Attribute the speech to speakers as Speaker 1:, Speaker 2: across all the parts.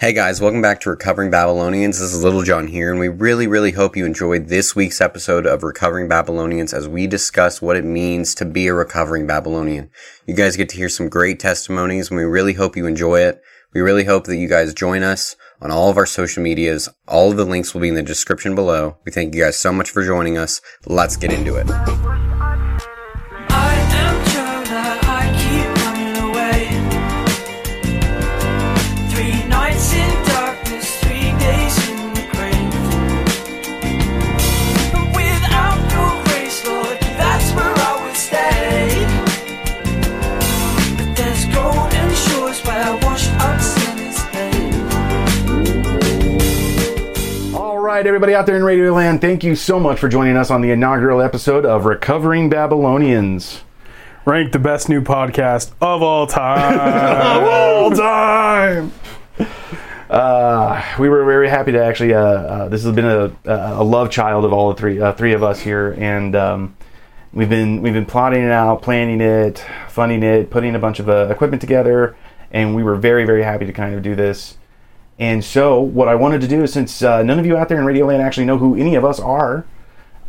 Speaker 1: Hey guys, welcome back to Recovering Babylonians. This is Little John here, and we really, really hope you enjoyed this week's episode of Recovering Babylonians as we discuss what it means to be a recovering Babylonian. You guys get to hear some great testimonies, and we really hope you enjoy it. We really hope that you guys join us on all of our social medias. All of the links will be in the description below. We thank you guys so much for joining us. Let's get into it.
Speaker 2: Everybody out there in Radio Land, thank you so much for joining us on the inaugural episode of Recovering Babylonians.
Speaker 3: ranked the best new podcast of all time. of all time.
Speaker 2: Uh, we were very happy to actually. Uh, uh, this has been a, a love child of all the three uh, three of us here, and um, we've been we've been plotting it out, planning it, funding it, putting a bunch of uh, equipment together, and we were very very happy to kind of do this. And so, what I wanted to do is, since uh, none of you out there in Radio Land actually know who any of us are,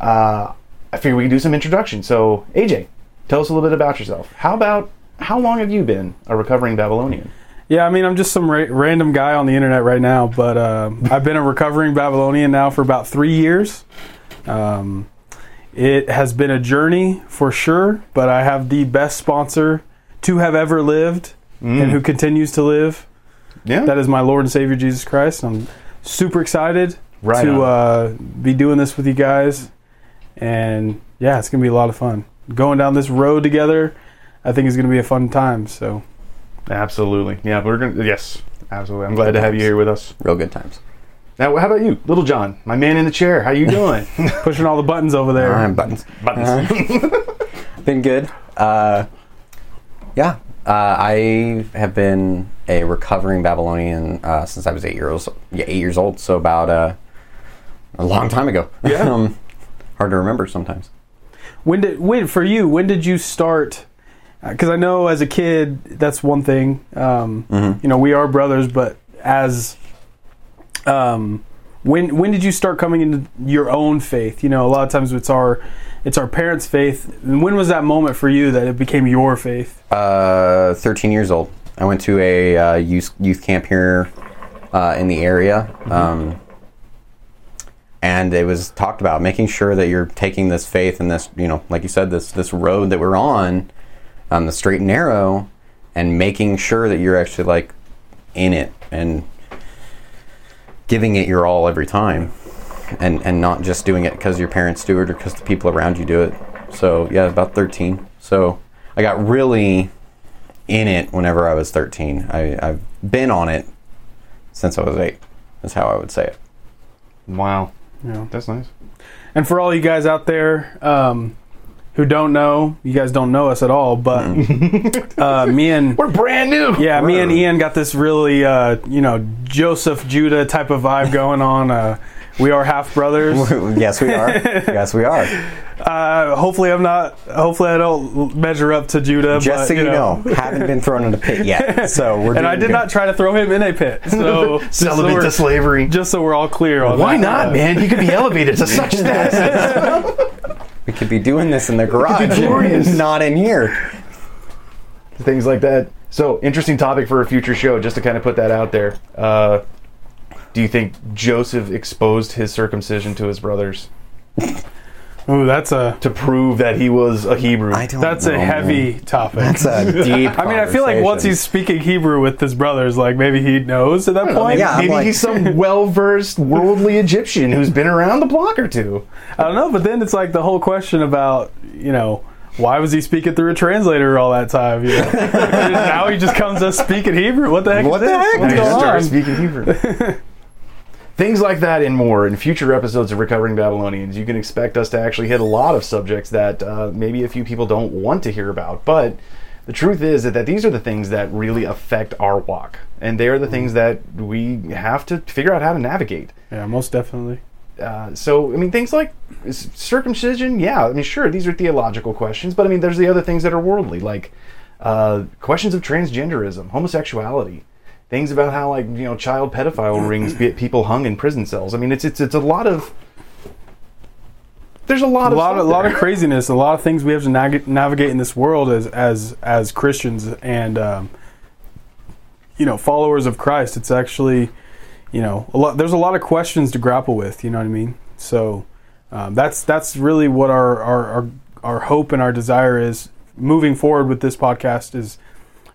Speaker 2: uh, I figured we could do some introduction. So, AJ, tell us a little bit about yourself. How about how long have you been a recovering Babylonian?
Speaker 3: Yeah, I mean, I'm just some ra- random guy on the internet right now, but uh, I've been a recovering Babylonian now for about three years. Um, it has been a journey for sure, but I have the best sponsor to have ever lived and who continues to live.
Speaker 2: Yeah,
Speaker 3: That is my Lord and Savior Jesus Christ. I'm super excited
Speaker 2: Right
Speaker 3: to uh, be doing this with you guys, and yeah, it's gonna be a lot of fun. Going down this road together, I think is gonna be a fun time. So
Speaker 2: Absolutely. Yeah, we're gonna. Yes, absolutely. I'm glad to have you here with us.
Speaker 1: Real good times.
Speaker 2: Now, how about you, Little John, my man in the chair? How you doing?
Speaker 3: pushing all the buttons over there.
Speaker 1: Alright, buttons.
Speaker 2: Buttons.
Speaker 1: been good. Uh, yeah, uh, I have been a recovering Babylonian uh, since I was eight years yeah, eight years old. So about uh, a long time ago.
Speaker 2: Yeah.
Speaker 1: um, hard to remember sometimes.
Speaker 3: When did when for you? When did you start? Because I know as a kid, that's one thing. Um, You know, we are brothers, but as um, when when did you start coming into your own faith? You know, a lot of times it's our it's our parents' faith. And when was that moment for you that it became your faith?
Speaker 1: Uh, Thirteen years old. I went to a uh, youth youth camp here uh, in the area. Um, and it was talked about making sure that you're taking this faith and this, you know, like you said, this this road that we're on, um, the straight and narrow, and making sure that you're actually like in it and giving it your all every time, and and not just doing it because your parents do it or because the people around you do it. So yeah, about thirteen. So I got really in it whenever I was thirteen. I, I've been on it since I was eight. that's how I would say it.
Speaker 2: wow,
Speaker 3: Yeah.
Speaker 2: that's nice.
Speaker 3: And for all you guys out there um, who don't know, you guys don't know us at all, but uh, me and
Speaker 2: We're brand new.
Speaker 3: yeah, me and Ian got this really uh, you know Joseph Judah type of vibe going on. Uh, we are half brothers.
Speaker 1: yes, we are. yes, we are.
Speaker 3: Uh, hopefully, I'm not. Hopefully, I don't measure up to Judah.
Speaker 1: Just
Speaker 3: but,
Speaker 1: so you know, haven't been thrown in a pit yet. So we're.
Speaker 3: And I did
Speaker 1: good.
Speaker 3: not try to throw him in a pit. So just so
Speaker 2: Celibate to slavery.
Speaker 3: Just so we're all clear on
Speaker 2: Why
Speaker 3: that.
Speaker 2: not,
Speaker 3: Uh,
Speaker 2: man? He could be elevated to such status.
Speaker 1: We could be doing this in the garage, not in here.
Speaker 2: Things like that. So, interesting topic for a future show. Just to kind of put that out there. Uh, do you think Joseph exposed his circumcision to his brothers
Speaker 3: Ooh, that's a
Speaker 2: to prove that he was a Hebrew?
Speaker 1: I don't.
Speaker 3: that's
Speaker 1: know.
Speaker 3: a heavy topic.
Speaker 1: That's a deep.
Speaker 3: I mean, I feel like once he's speaking Hebrew with his brothers, like maybe he knows at that point.
Speaker 1: Yeah, I'm
Speaker 2: Maybe
Speaker 1: like-
Speaker 2: he's some well-versed worldly Egyptian who's been around the block or two.
Speaker 3: I don't know, but then it's like the whole question about you know why was he speaking through a translator all that time? You know? now he just comes us speaking Hebrew. What the heck?
Speaker 1: What
Speaker 3: is
Speaker 1: the
Speaker 3: this?
Speaker 1: heck?
Speaker 3: What's
Speaker 2: Now he just
Speaker 3: going
Speaker 2: started
Speaker 3: on?
Speaker 2: speaking Hebrew. Things like that and more in future episodes of Recovering Babylonians. You can expect us to actually hit a lot of subjects that uh, maybe a few people don't want to hear about. But the truth is that, that these are the things that really affect our walk. And they are the things that we have to figure out how to navigate.
Speaker 3: Yeah, most definitely.
Speaker 2: Uh, so, I mean, things like circumcision, yeah, I mean, sure, these are theological questions, but I mean, there's the other things that are worldly, like uh, questions of transgenderism, homosexuality, things about how like you know child pedophile rings get people hung in prison cells. I mean, it's it's it's a lot of there's a lot
Speaker 3: a
Speaker 2: of
Speaker 3: lot of, a lot of craziness, a lot of things we have to nag- navigate in this world as as as Christians and um, you know followers of Christ. It's actually you know a lot. There's a lot of questions to grapple with. You know what I mean? So um, that's that's really what our, our our our hope and our desire is moving forward with this podcast is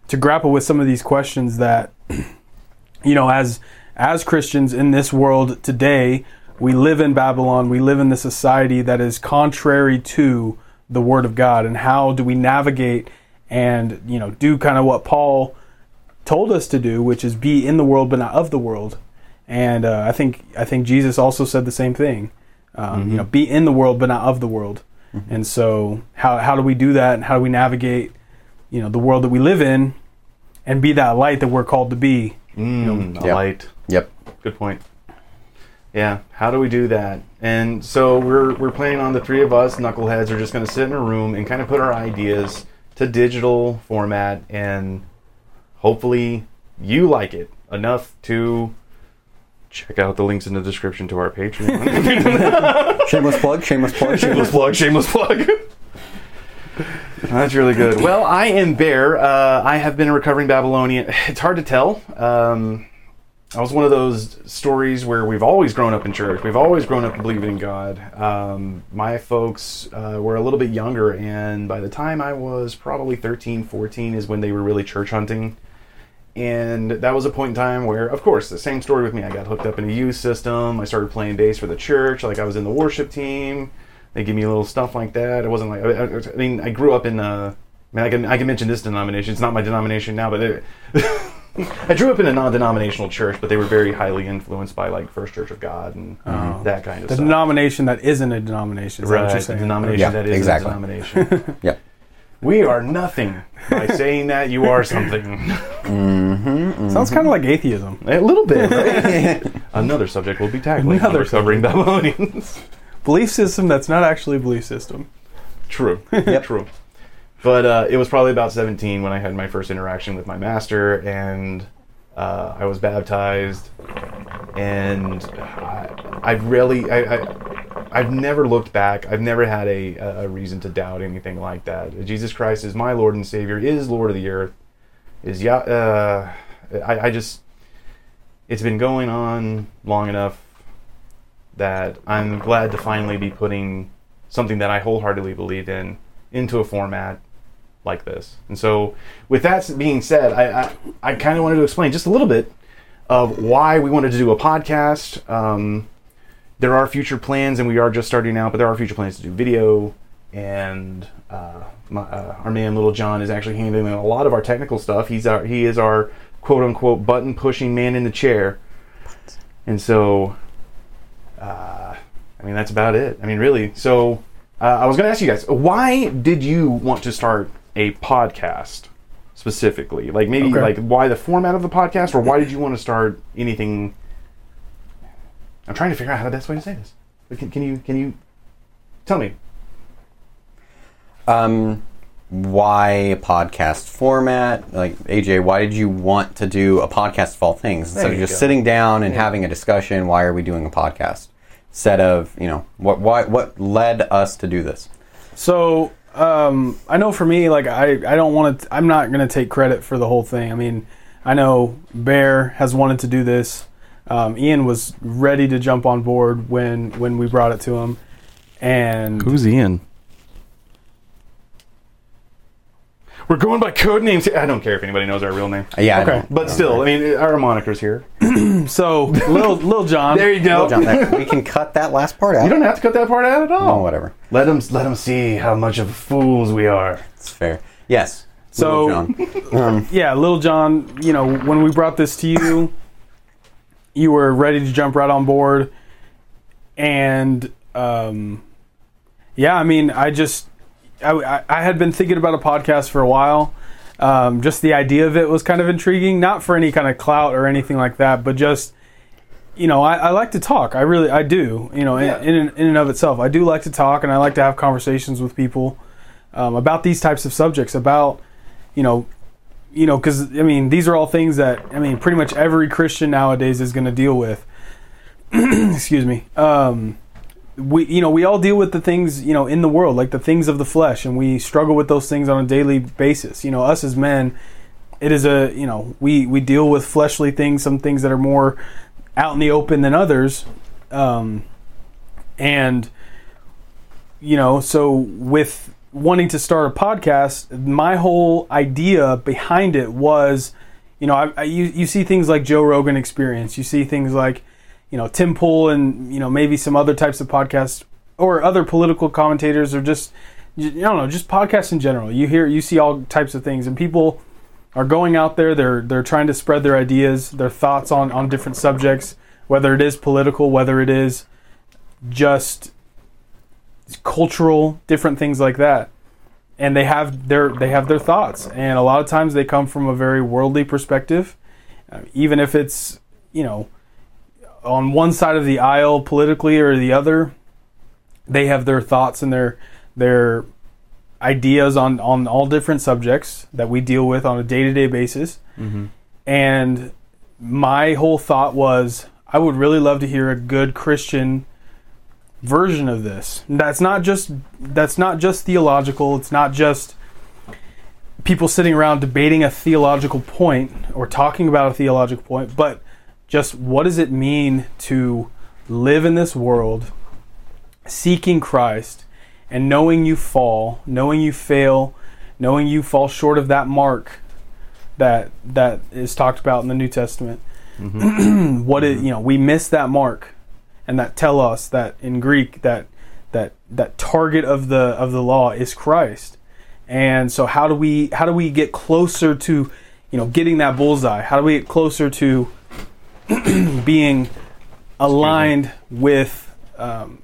Speaker 3: to grapple with some of these questions that you know as as Christians in this world today we live in Babylon we live in the society that is contrary to the word of God. And how do we navigate and you know do kind of what Paul told us to do which is be in the world but not of the world. And uh, I think I think Jesus also said the same thing. Um, you know be in the world but not of the world. And so how how do we do that? And how do we navigate you know the world that we live in and be that light that we're called to be
Speaker 2: Mm, a
Speaker 1: Yeah.
Speaker 2: light.
Speaker 1: Yep.
Speaker 2: Good point. Yeah, how do we do that? And so we're we're planning on the three of us knuckleheads are just going to sit in a room and kind of put our ideas to digital format, and hopefully you like it enough to check out the links in the description to our Patreon.
Speaker 1: Shameless plug. Shameless plug.
Speaker 2: shameless plug. Shameless plug. That's really good. Well, I am Bear. Uh, I have been a recovering Babylonian. It's hard to tell. Um, I was one of those stories where we've always grown up in church. We've always grown up believing in God. Um, my folks uh, were a little bit younger, and by the time I was probably 13, 14 is when they were really church hunting. And that was a point in time where, of course, the same story with me. I got hooked up in a youth system. I started playing bass for the church. Like I was in the worship team. They give me a little stuff like that. It wasn't like I, I- I mean, I grew up in. Uh, I mean, I can I can mention this denomination. It's not my denomination now, but it, I grew up in a non-denominational church, but they were very highly influenced by like First Church of God and that kind of
Speaker 3: the
Speaker 2: stuff.
Speaker 3: denomination that isn't a denomination is
Speaker 2: right, the denomination
Speaker 1: Yeah,
Speaker 2: that is
Speaker 1: exactly.
Speaker 2: a denomination.
Speaker 1: Yep.
Speaker 2: we are nothing. By saying that, you are something.
Speaker 3: Sounds kind of like atheism.
Speaker 2: A little bit. Right? Another subject we'll be tackling.
Speaker 3: Another
Speaker 2: Another covering Babylonians.
Speaker 3: Belief system that's not actually a belief system.
Speaker 2: True. yep. True. But uh, it was probably about 17 when I had my first interaction with my master, and uh, I was baptized. And I, I really, I, I, I've never looked back. I've never had a, a reason to doubt anything like that. Jesus Christ is my Lord and Savior, is Lord of the earth, is yeah. Uh, I, I just, it's been going on long enough that I'm glad to finally be putting something that I wholeheartedly believe in into a format like this. And so, with that being said, I I, I kind of wanted to explain just a little bit of why we wanted to do a podcast. Um, there are future plans, and we are just starting out, but there are future plans to do video. And uh, my, uh, our man Little John is actually handling a lot of our technical stuff. He's our he is our quote unquote button pushing man in the chair. And so uh, I mean, that's about it. I mean, really. So, uh, I was going to ask you guys, why did you want to start a podcast specifically? Like, maybe
Speaker 3: Okay.
Speaker 2: like why the format of the podcast, or why did you want to start anything? I'm trying to figure out how the best way to say this. But Can, can you can you tell me?
Speaker 1: Um, why a podcast format? Like AJ, why did you want to do a podcast of all things instead
Speaker 2: There
Speaker 1: of
Speaker 2: you
Speaker 1: just
Speaker 2: go.
Speaker 1: sitting down and having a discussion? Why are we doing a podcast instead of you know what why what led us to do this?
Speaker 3: So um, I know for me, like I, I don't want to. I'm not going to take credit for the whole thing. I mean, I know Bear has wanted to do this. Um, Ian was ready to jump on board when when we brought it to him, and who's
Speaker 2: Ian? We're going by code names. I don't care if anybody knows our real name.
Speaker 1: Uh, Yeah, I
Speaker 3: Okay.
Speaker 1: don't-
Speaker 2: But still, I mean, our moniker's here.
Speaker 3: so Lil Lil John.
Speaker 2: There you go.
Speaker 1: Well, John, that, we can cut that last part out.
Speaker 2: You don't have to cut that part out at all.
Speaker 1: Oh, whatever.
Speaker 2: Let them let them see how much of fools we are.
Speaker 1: It's fair. Yes.
Speaker 3: So-
Speaker 1: Little John. Um,
Speaker 3: yeah, Lil John. You know, when we brought this to you, you were ready to jump right on board, and um, yeah, I mean, I just I, I, I had been thinking about a podcast for a while. Um, just the idea of it was kind of intriguing, not for any kind of clout or anything like that, but just you know, I, I like to talk. I really, I do. You know,
Speaker 2: Yeah.
Speaker 3: in, in in and of itself, I do like to talk, and I like to have conversations with people um, about these types of subjects, about you know you know, because I mean, these are all things that I mean, pretty much every Christian nowadays is going to deal with. Excuse me. Um, we, you know, we all deal with the things, you know, in the world, like the things of the flesh, and we struggle with those things on a daily basis. You know, us as men, it is a, you know, we we deal with fleshly things, some things that are more out in the open than others, um, and you know, so with wanting to start a podcast, my whole idea behind it was, you know, I, I, you, you see things like Joe Rogan Experience, you see things like, you know, Tim Pool and, you know, maybe some other types of podcasts or other political commentators or just, I don't know, just podcasts in general. You hear, you see all types of things and people are going out there, they're, they're trying to spread their ideas, their thoughts on, on different subjects, whether it is political, whether it is just cultural, different things like that. And they have their they have their thoughts, and a lot of times they come from a very worldly perspective, uh, even if it's you know on one side of the aisle politically or the other. They have their thoughts and their their ideas on on all different subjects that we deal with on a day to day basis. Mm-hmm. And my whole thought was, I would really love to hear a good Christian version of this. That's not just that's not just theological. It's not just people sitting around debating a theological point or talking about a theological point, but just what does it mean to live in this world seeking Christ and knowing you fall, knowing you fail, knowing you fall short of that mark that that is talked about in the New Testament. Mm-hmm. what it, mm-hmm. you know, we miss that mark and that tell us that in Greek that that that target of the of the law is Christ. And so how do we how do we get closer to you know getting that bullseye? How do we get closer to being aligned with um,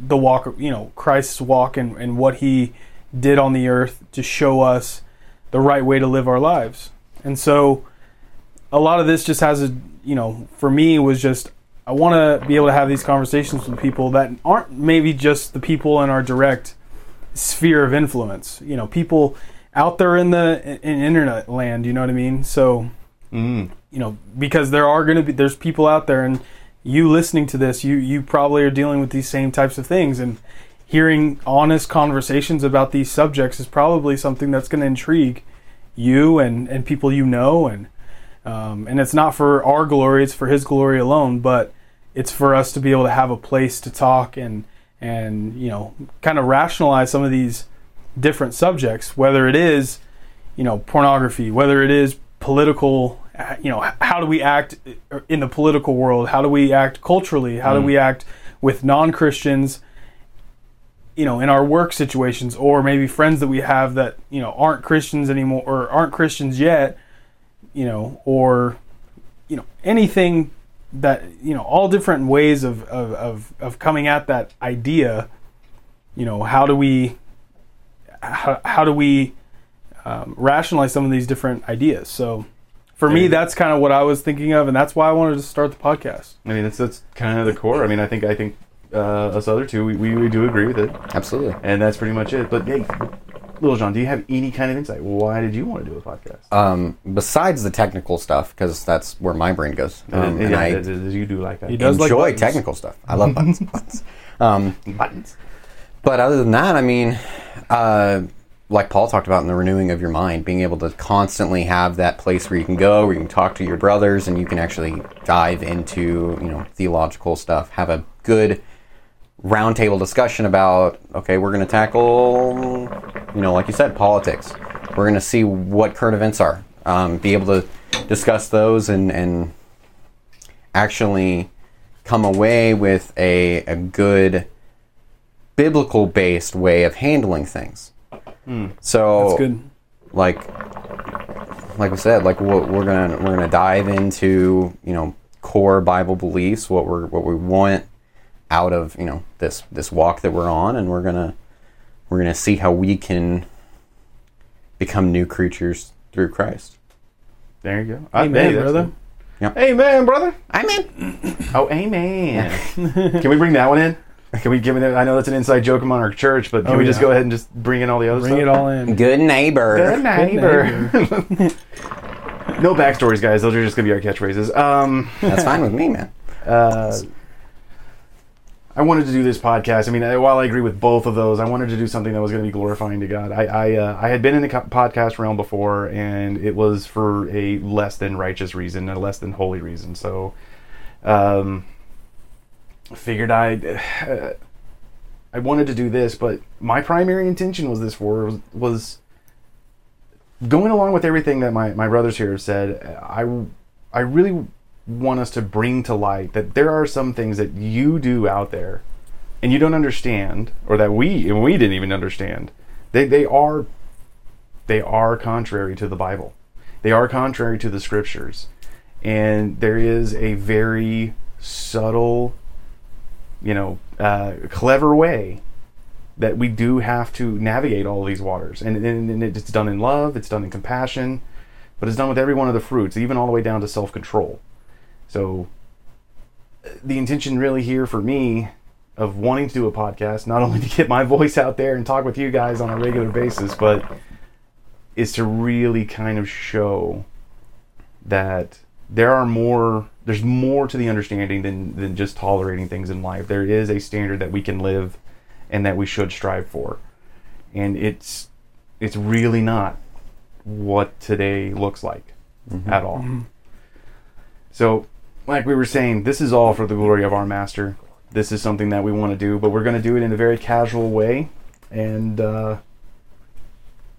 Speaker 3: the walk you know Christ's walk and, and what he did on the earth to show us the right way to live our lives. And so a lot of this just has a you know for me was just I want to be able to have these conversations with people that aren't maybe just the people in our direct sphere of influence. You know, people out there in the in internet land. You know what I mean? So
Speaker 2: Mm.
Speaker 3: you know because there are going to be there's people out there and you listening to this you you probably are dealing with these same types of things and hearing honest conversations about these subjects is probably something that's going to intrigue you and and people you know and um, and it's not for our glory it's for his glory alone but it's for us to be able to have a place to talk and and you know kind of rationalize some of these different subjects whether it is you know pornography whether it is political you know how do we act in the political world? How do we act culturally? How do we act with non-christians you know in our work situations or maybe friends that we have that you know aren't christians anymore or aren't christians yet you know or you know anything that you know all different ways of of of, of coming at that idea you know how do we how, how do we um, rationalize some of these different ideas? So for me that's kind of what i was thinking of and that's why i wanted to start the podcast
Speaker 2: I mean, that's that's kind of the core. I mean, I think I think uh, us other two, we, we, we do agree with it,
Speaker 1: Absolutely.
Speaker 2: and that's pretty much it. But hey, Little John, do you have any kind of insight? Why did you want to do a podcast?
Speaker 1: Um, besides the technical stuff, because that's where my brain goes, um,
Speaker 2: and,
Speaker 1: and
Speaker 2: yeah,
Speaker 1: I
Speaker 2: th- th- you do like that.
Speaker 3: He does like
Speaker 1: enjoy
Speaker 3: buttons.
Speaker 1: technical stuff. I love buttons. buttons. Um,
Speaker 2: buttons.
Speaker 1: But other than that, I mean, uh, like Paul talked about in the renewing of your mind, being able to constantly have that place where you can go, where you can talk to your brothers, and you can actually dive into you know theological stuff. Have a good roundtable discussion about okay, we're going to tackle you know, like you said, politics. We're going to see what current events are. Um, be able to discuss those and and actually come away with a a good biblical based way of handling things. Hmm. So
Speaker 3: that's good
Speaker 1: like like we said, like what we're gonna we're gonna dive into you know core Bible beliefs, what we're what we want out of you know this this walk that we're on, and we're gonna we're gonna see how we can become new creatures through Christ.
Speaker 2: There you go. I-
Speaker 3: amen
Speaker 2: hey,
Speaker 3: brother
Speaker 2: good. Amen, brother.
Speaker 1: I'm in.
Speaker 2: Oh, amen. Can we bring that one in? Can we give it? I know that's an inside joke among our church, but can
Speaker 3: Oh,
Speaker 2: we just
Speaker 3: yeah.
Speaker 2: go ahead and just bring in all the other
Speaker 3: Bring
Speaker 2: stuff?
Speaker 3: it all in.
Speaker 1: Good neighbor.
Speaker 2: Good neighbor. no backstories, guys. Those are just gonna be our catchphrases. Um,
Speaker 1: That's fine with me, man.
Speaker 2: uh, I wanted to do this podcast. I mean, while I agree with both of those, I wanted to do something that was going to be glorifying to God. I I, uh, I had been in the podcast realm before, and it was for a less than righteous reason, a less than holy reason. So, um, figured I uh, I wanted to do this, but my primary intention was this for was, was going along with everything that my, my brothers here have said. I I really want us to bring to light that there are some things that you do out there and you don't understand or that we and we didn't even understand. They, they are they are contrary to the bible. They are contrary to the scriptures. And there is a very subtle you know uh, clever way that we do have to navigate all these waters. And, and, and it's done in love it's done in compassion but it's done with every one of the fruits even all the way down to self-control. So uh, the intention really here for me of wanting to do a podcast, not only to get my voice out there and talk with you guys on a regular basis, but is to really kind of show that there are more there's more to the understanding than than just tolerating things in life. There is a standard that we can live and that we should strive for. And it's it's really not what today looks like at all. So, like we were saying, this is all for the glory of our master. This is something that we want to do, but we're going to do it in a very casual way, and uh,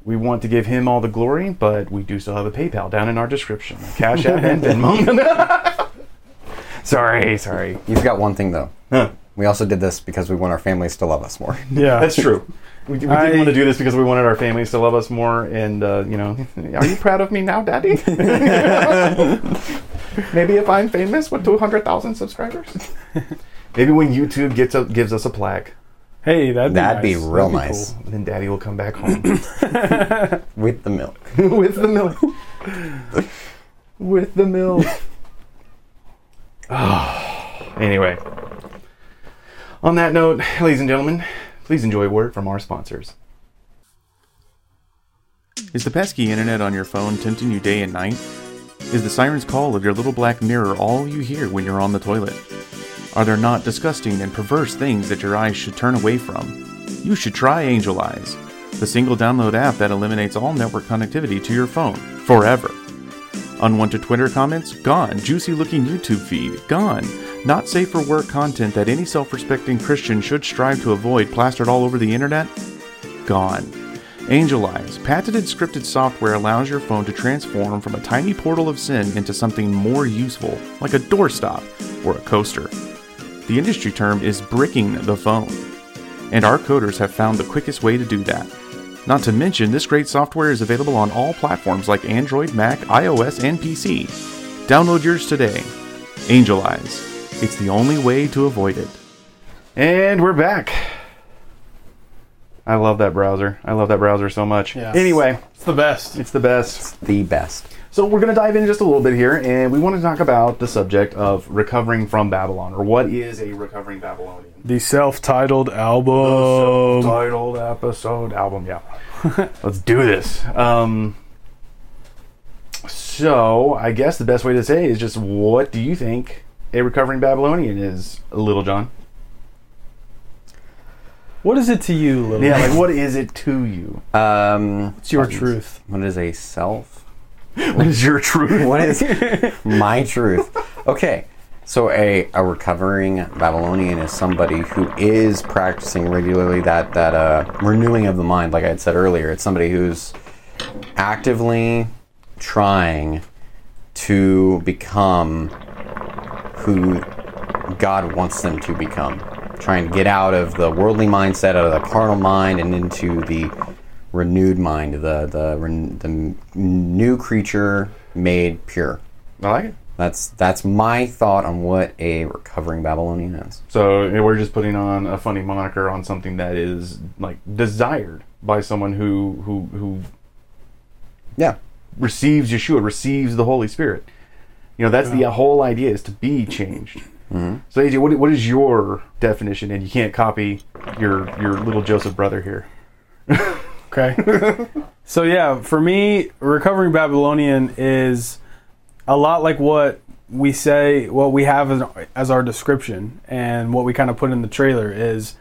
Speaker 2: we want to give him all the glory. But we do still have a PayPal down in our description, Cash App and Venmo. sorry, sorry.
Speaker 1: You've got one thing though.
Speaker 2: Huh.
Speaker 1: We also did this because we want our families to love us more.
Speaker 3: Yeah.
Speaker 2: That's true. We, we
Speaker 3: I-
Speaker 2: didn't want to do this because we wanted our families to love us more, and uh, you know, are you proud of me now, Daddy? Maybe if I'm famous with two hundred thousand subscribers. Maybe when YouTube gets a, gives us a plaque,
Speaker 3: Hey, that'd be
Speaker 1: That'd be
Speaker 3: nice.
Speaker 1: real
Speaker 3: That'd
Speaker 1: nice.
Speaker 3: cool.
Speaker 2: then Daddy will come back home
Speaker 1: With the milk.
Speaker 2: with the milk. with the milk. anyway, on that note, ladies and gentlemen, please enjoy a word from our sponsors.
Speaker 4: Is the pesky internet on your phone tempting you day and night? Is the siren's call of your little black mirror all you hear when you're on the toilet? Are there not disgusting and perverse things that your eyes should turn away from? You should try Angel Eyes, the single download app that eliminates all network connectivity to your phone forever. Unwanted Twitter comments? Gone. Juicy looking YouTube feed? Gone. Not safe for work content that any self respecting Christian should strive to avoid plastered all over the internet? Gone. Angel Eyes, patented scripted software allows your phone to transform from a tiny portal of sin into something more useful, like a doorstop or a coaster. The industry term is bricking the phone, and our coders have found the quickest way to do that. Not to mention, this great software is available on all platforms like Android, Mac, iOS, and PC. Download yours today. Angel Eyes. It's the only way to avoid it.
Speaker 2: And we're back. I love that browser. I love that browser so much.
Speaker 3: Yeah.
Speaker 2: Anyway,
Speaker 3: It's the best.
Speaker 2: it's the best.
Speaker 1: It's The best.
Speaker 2: So we're going to dive in just a little bit here, and we want to talk about the subject of recovering from Babylon, or what is a recovering Babylonian.
Speaker 3: The self-titled album.
Speaker 2: Self-titled episode album, yeah. Let's do this. Um, so I guess the best way to say is just what do you think a recovering Babylonian is, Little John?
Speaker 3: What is it to you, little?
Speaker 2: Yeah, like what is it to you?
Speaker 1: Um,
Speaker 3: It's your truth.
Speaker 1: what is a self?
Speaker 2: What is your truth?
Speaker 1: What is my truth? Okay, so a, a recovering Babylonian is somebody who is practicing regularly that that uh, renewing of the mind, like I had said earlier. It's somebody who's actively trying to become who God wants them to become. Trying to get out of the worldly mindset, out of the carnal mind, and into the renewed mind, the the ren- the new creature made pure.
Speaker 2: I like it.
Speaker 1: That's that's my thought on what a recovering Babylonian is.
Speaker 2: So we're just putting on a funny moniker on something that is like desired by someone who who who
Speaker 1: Yeah,
Speaker 2: receives Yeshua, receives the Holy Spirit. You know, that's the whole idea is to be changed. Mm-hmm. So AJ, what, what is your definition? And you can't copy your your little Joseph brother here.
Speaker 3: Okay. so yeah, for me, recovering Babylonian is a lot like what we say, what we have as, as our description, and what we kind of put in the trailer is,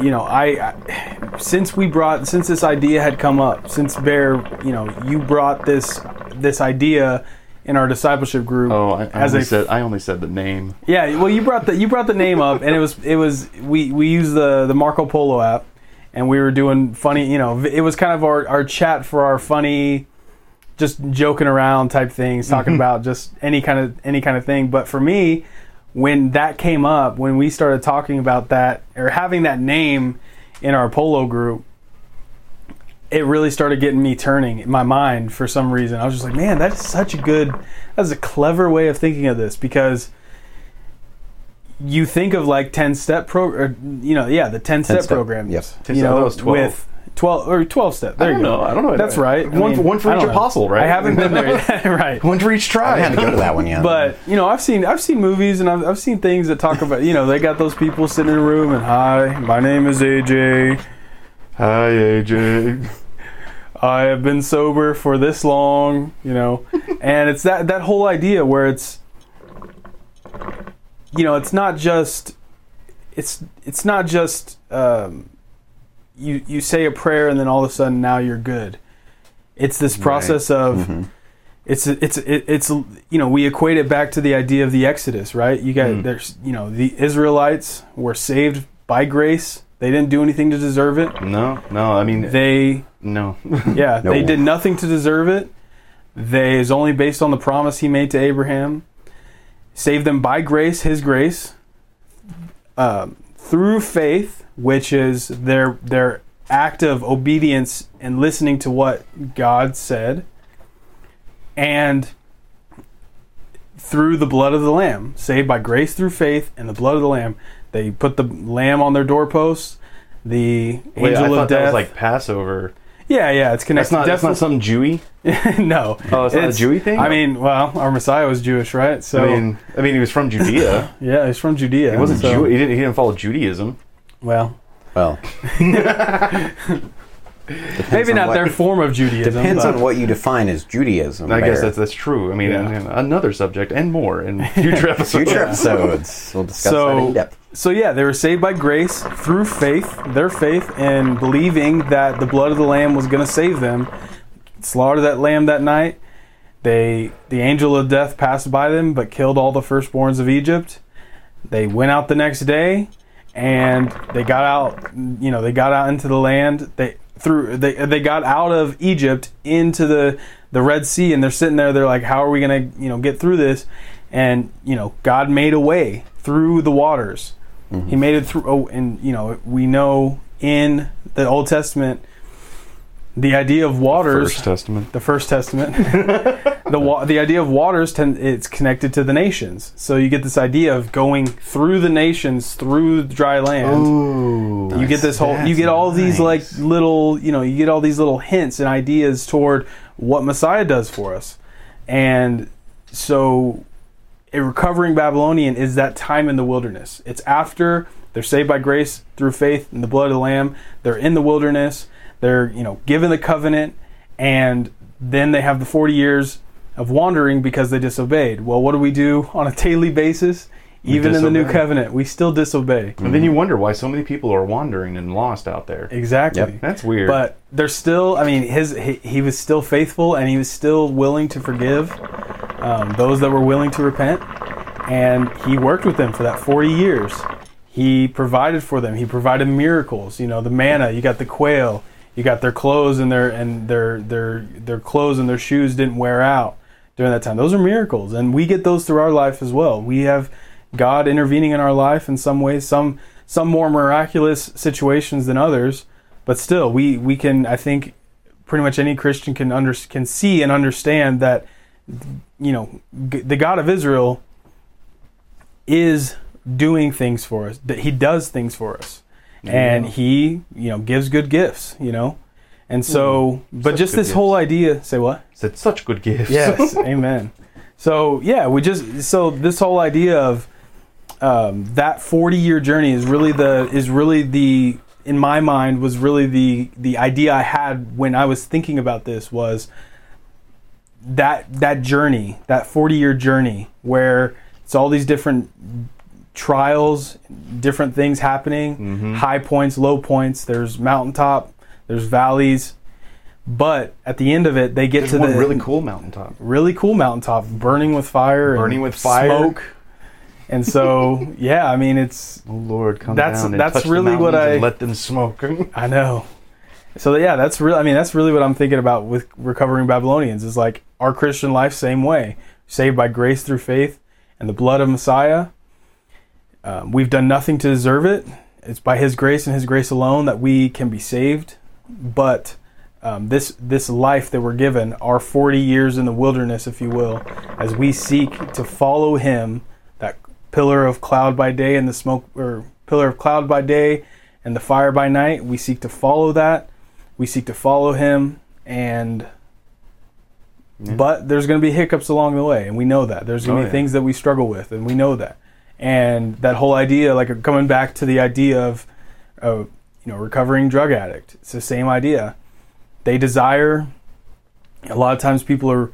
Speaker 3: you know, I, I since we brought since this idea had come up, since Bear, you know, you brought this this idea in our discipleship group
Speaker 2: Oh, I, I
Speaker 3: as
Speaker 2: only said I only said the name.
Speaker 3: yeah, well, you brought the you brought the name up, and it was it was we we used the the Marco Polo app, and we were doing funny. You know, it was kind of our our chat for our funny, just joking around type things, talking mm-hmm. about just any kind of any kind of thing. But for me, when that came up, when we started talking about that or having that name in our polo group, it really started getting me turning in my mind for some reason. I was just like, man, that's such a good, that's a clever way of thinking of this because you think of like 10 step pro, or, you know, yeah, the 10 step,
Speaker 1: step,
Speaker 3: program.
Speaker 1: Yes.
Speaker 2: 10
Speaker 3: You
Speaker 2: step,
Speaker 3: know,
Speaker 2: that was 12.
Speaker 3: with 12 or 12 step. There
Speaker 2: I don't
Speaker 3: you go.
Speaker 2: know. I don't know.
Speaker 3: That's right. I
Speaker 2: One
Speaker 3: mean,
Speaker 2: for one for each
Speaker 3: don't know.
Speaker 2: apostle, right?
Speaker 3: I haven't been there yet. right.
Speaker 2: one for each tribe.
Speaker 1: I haven't had to go to that one yet.
Speaker 3: But you know, I've seen I've seen movies and I've, I've seen things that talk about you know they got those people sitting in a room and hi, my name is AJ.
Speaker 2: Hi AJ.
Speaker 3: I have been sober for this long, you know, and it's that that whole idea where it's you know it's not just it's it's not just um, you you say a prayer and then all of a sudden now you're good. It's this process of it's it's it's you know we equate it back to the idea of the Exodus, right? You got there's you know the Israelites were saved by grace. They didn't do anything to deserve it.
Speaker 2: No, no. I mean,
Speaker 3: They
Speaker 2: no.
Speaker 3: yeah,
Speaker 1: No.
Speaker 3: they did nothing to deserve it. They is only based on the promise he made to Abraham. Saved them by grace, his grace, um, through faith, which is their their act of obedience and listening to what God said, and through the blood of the Lamb, saved by grace through faith and the blood of the Lamb. They put the lamb on their doorposts. The angel
Speaker 2: Wait,
Speaker 3: of
Speaker 2: thought
Speaker 3: death.
Speaker 2: that was like Passover.
Speaker 3: Yeah, yeah, it's
Speaker 2: That's
Speaker 3: connected.
Speaker 2: not. That's not something Jewy.
Speaker 3: no.
Speaker 2: Oh, it's not a Jewy thing?
Speaker 3: I mean, well, our Messiah was Jewish, right? So
Speaker 2: I mean, I mean, he was from Judea.
Speaker 3: yeah, he's from Judea.
Speaker 2: He wasn't
Speaker 3: so,
Speaker 2: Jew. He didn't. He didn't follow Judaism.
Speaker 3: Well,
Speaker 1: well,
Speaker 3: maybe not
Speaker 1: what-
Speaker 3: their form of Judaism.
Speaker 1: depends on what you define as Judaism.
Speaker 2: I guess that's that's true. I mean,
Speaker 3: Yeah.
Speaker 2: and- and another subject and more in future episodes.
Speaker 1: future episodes. We'll discuss that
Speaker 3: So,
Speaker 1: in depth.
Speaker 3: so yeah, they were saved by grace through faith, their faith, and believing that the blood of the Lamb was going to save them. Slaughtered that lamb that night. They, the angel of death passed by them, but killed all the firstborns of Egypt. They went out the next day, and they got out. You know, they got out into the land. They through they they got out of Egypt into the the Red Sea, and they're sitting there. They're like, "How are we gonna you know get through this?" And you know, God made a way through the waters. He mm-hmm. made it through. Oh, and you know, we know in the Old Testament the idea of waters
Speaker 2: First Testament.
Speaker 3: the First Testament, the wa- the idea of waters tend, it's connected to the nations. So you get this idea of going through the nations through dry land.
Speaker 2: Ooh,
Speaker 3: you get this whole you get all these like
Speaker 2: nice.
Speaker 3: little you know you get all these little hints and ideas toward what Messiah does for us, and so a recovering Babylonian is that time in the wilderness. It's after they're saved by grace through faith in the blood of the Lamb. They're in the wilderness. They're you know given the covenant, and then they have the forty years of wandering because they disobeyed. Well, what do we do on a daily basis? Even in the new covenant, we still disobey.
Speaker 2: And then you wonder why so many people are wandering and lost out there.
Speaker 3: Exactly.
Speaker 1: Yep.
Speaker 2: That's weird.
Speaker 3: But there's still, I mean, his he, he was still faithful and he was still willing to forgive um, those that were willing to repent. And he worked with them for that 40 years. He provided for them. He provided miracles. You know, the manna. You got the quail. You got their clothes and their and their their their clothes and their shoes didn't wear out during that time. Those are miracles, and we get those through our life as well. We have God intervening in our life in some ways. Some some more miraculous situations than others, but still, we we can. I think pretty much any Christian can under can see and understand that you know g- the God of Israel is doing things for us. That He does things for us, and He you know gives good gifts. You know, and so, but just this whole idea. Say what?
Speaker 2: Said such good gifts.
Speaker 3: Yes, amen. So yeah, we just so this whole idea of um, that 40 year journey is really the is really the in my mind was really the the idea I had when I was thinking about this was that that journey, that 40 year journey where it's all these different trials, different things happening, mm-hmm. high points, low points, there's mountaintop, there's valleys, but at the end of it they get
Speaker 2: There's
Speaker 3: to the
Speaker 2: really cool mountaintop.
Speaker 3: really cool mountaintop, burning with fire, and
Speaker 2: Burning with fire.
Speaker 3: smoke. And so, yeah, I mean, it's
Speaker 2: Oh Lord, come
Speaker 3: That's-
Speaker 2: down and
Speaker 3: that's
Speaker 2: touch
Speaker 3: really what I-
Speaker 2: let them smoke.
Speaker 3: I know. So yeah, that's really. I mean, that's really what I'm thinking about with recovering Babylonians. Is like our Christian life, same way, saved by grace through faith and the blood of Messiah. Um, we've done nothing to deserve it. It's by His grace and His grace alone that we can be saved. But um, this this life that we're given, our 40 years in the wilderness, if you will, as we seek to follow Him, that pillar of cloud by day and the smoke, or pillar of cloud by day and the fire by night. We seek to follow that. We seek to follow Him, and but there's going to be hiccups along the way, and we know that. There's going to
Speaker 2: Oh,
Speaker 3: be
Speaker 2: yeah.
Speaker 3: things that we struggle with, and we know that. And that whole idea, like coming back to the idea of, of you know, recovering drug addict. It's the same idea. They desire. A lot of times, people are.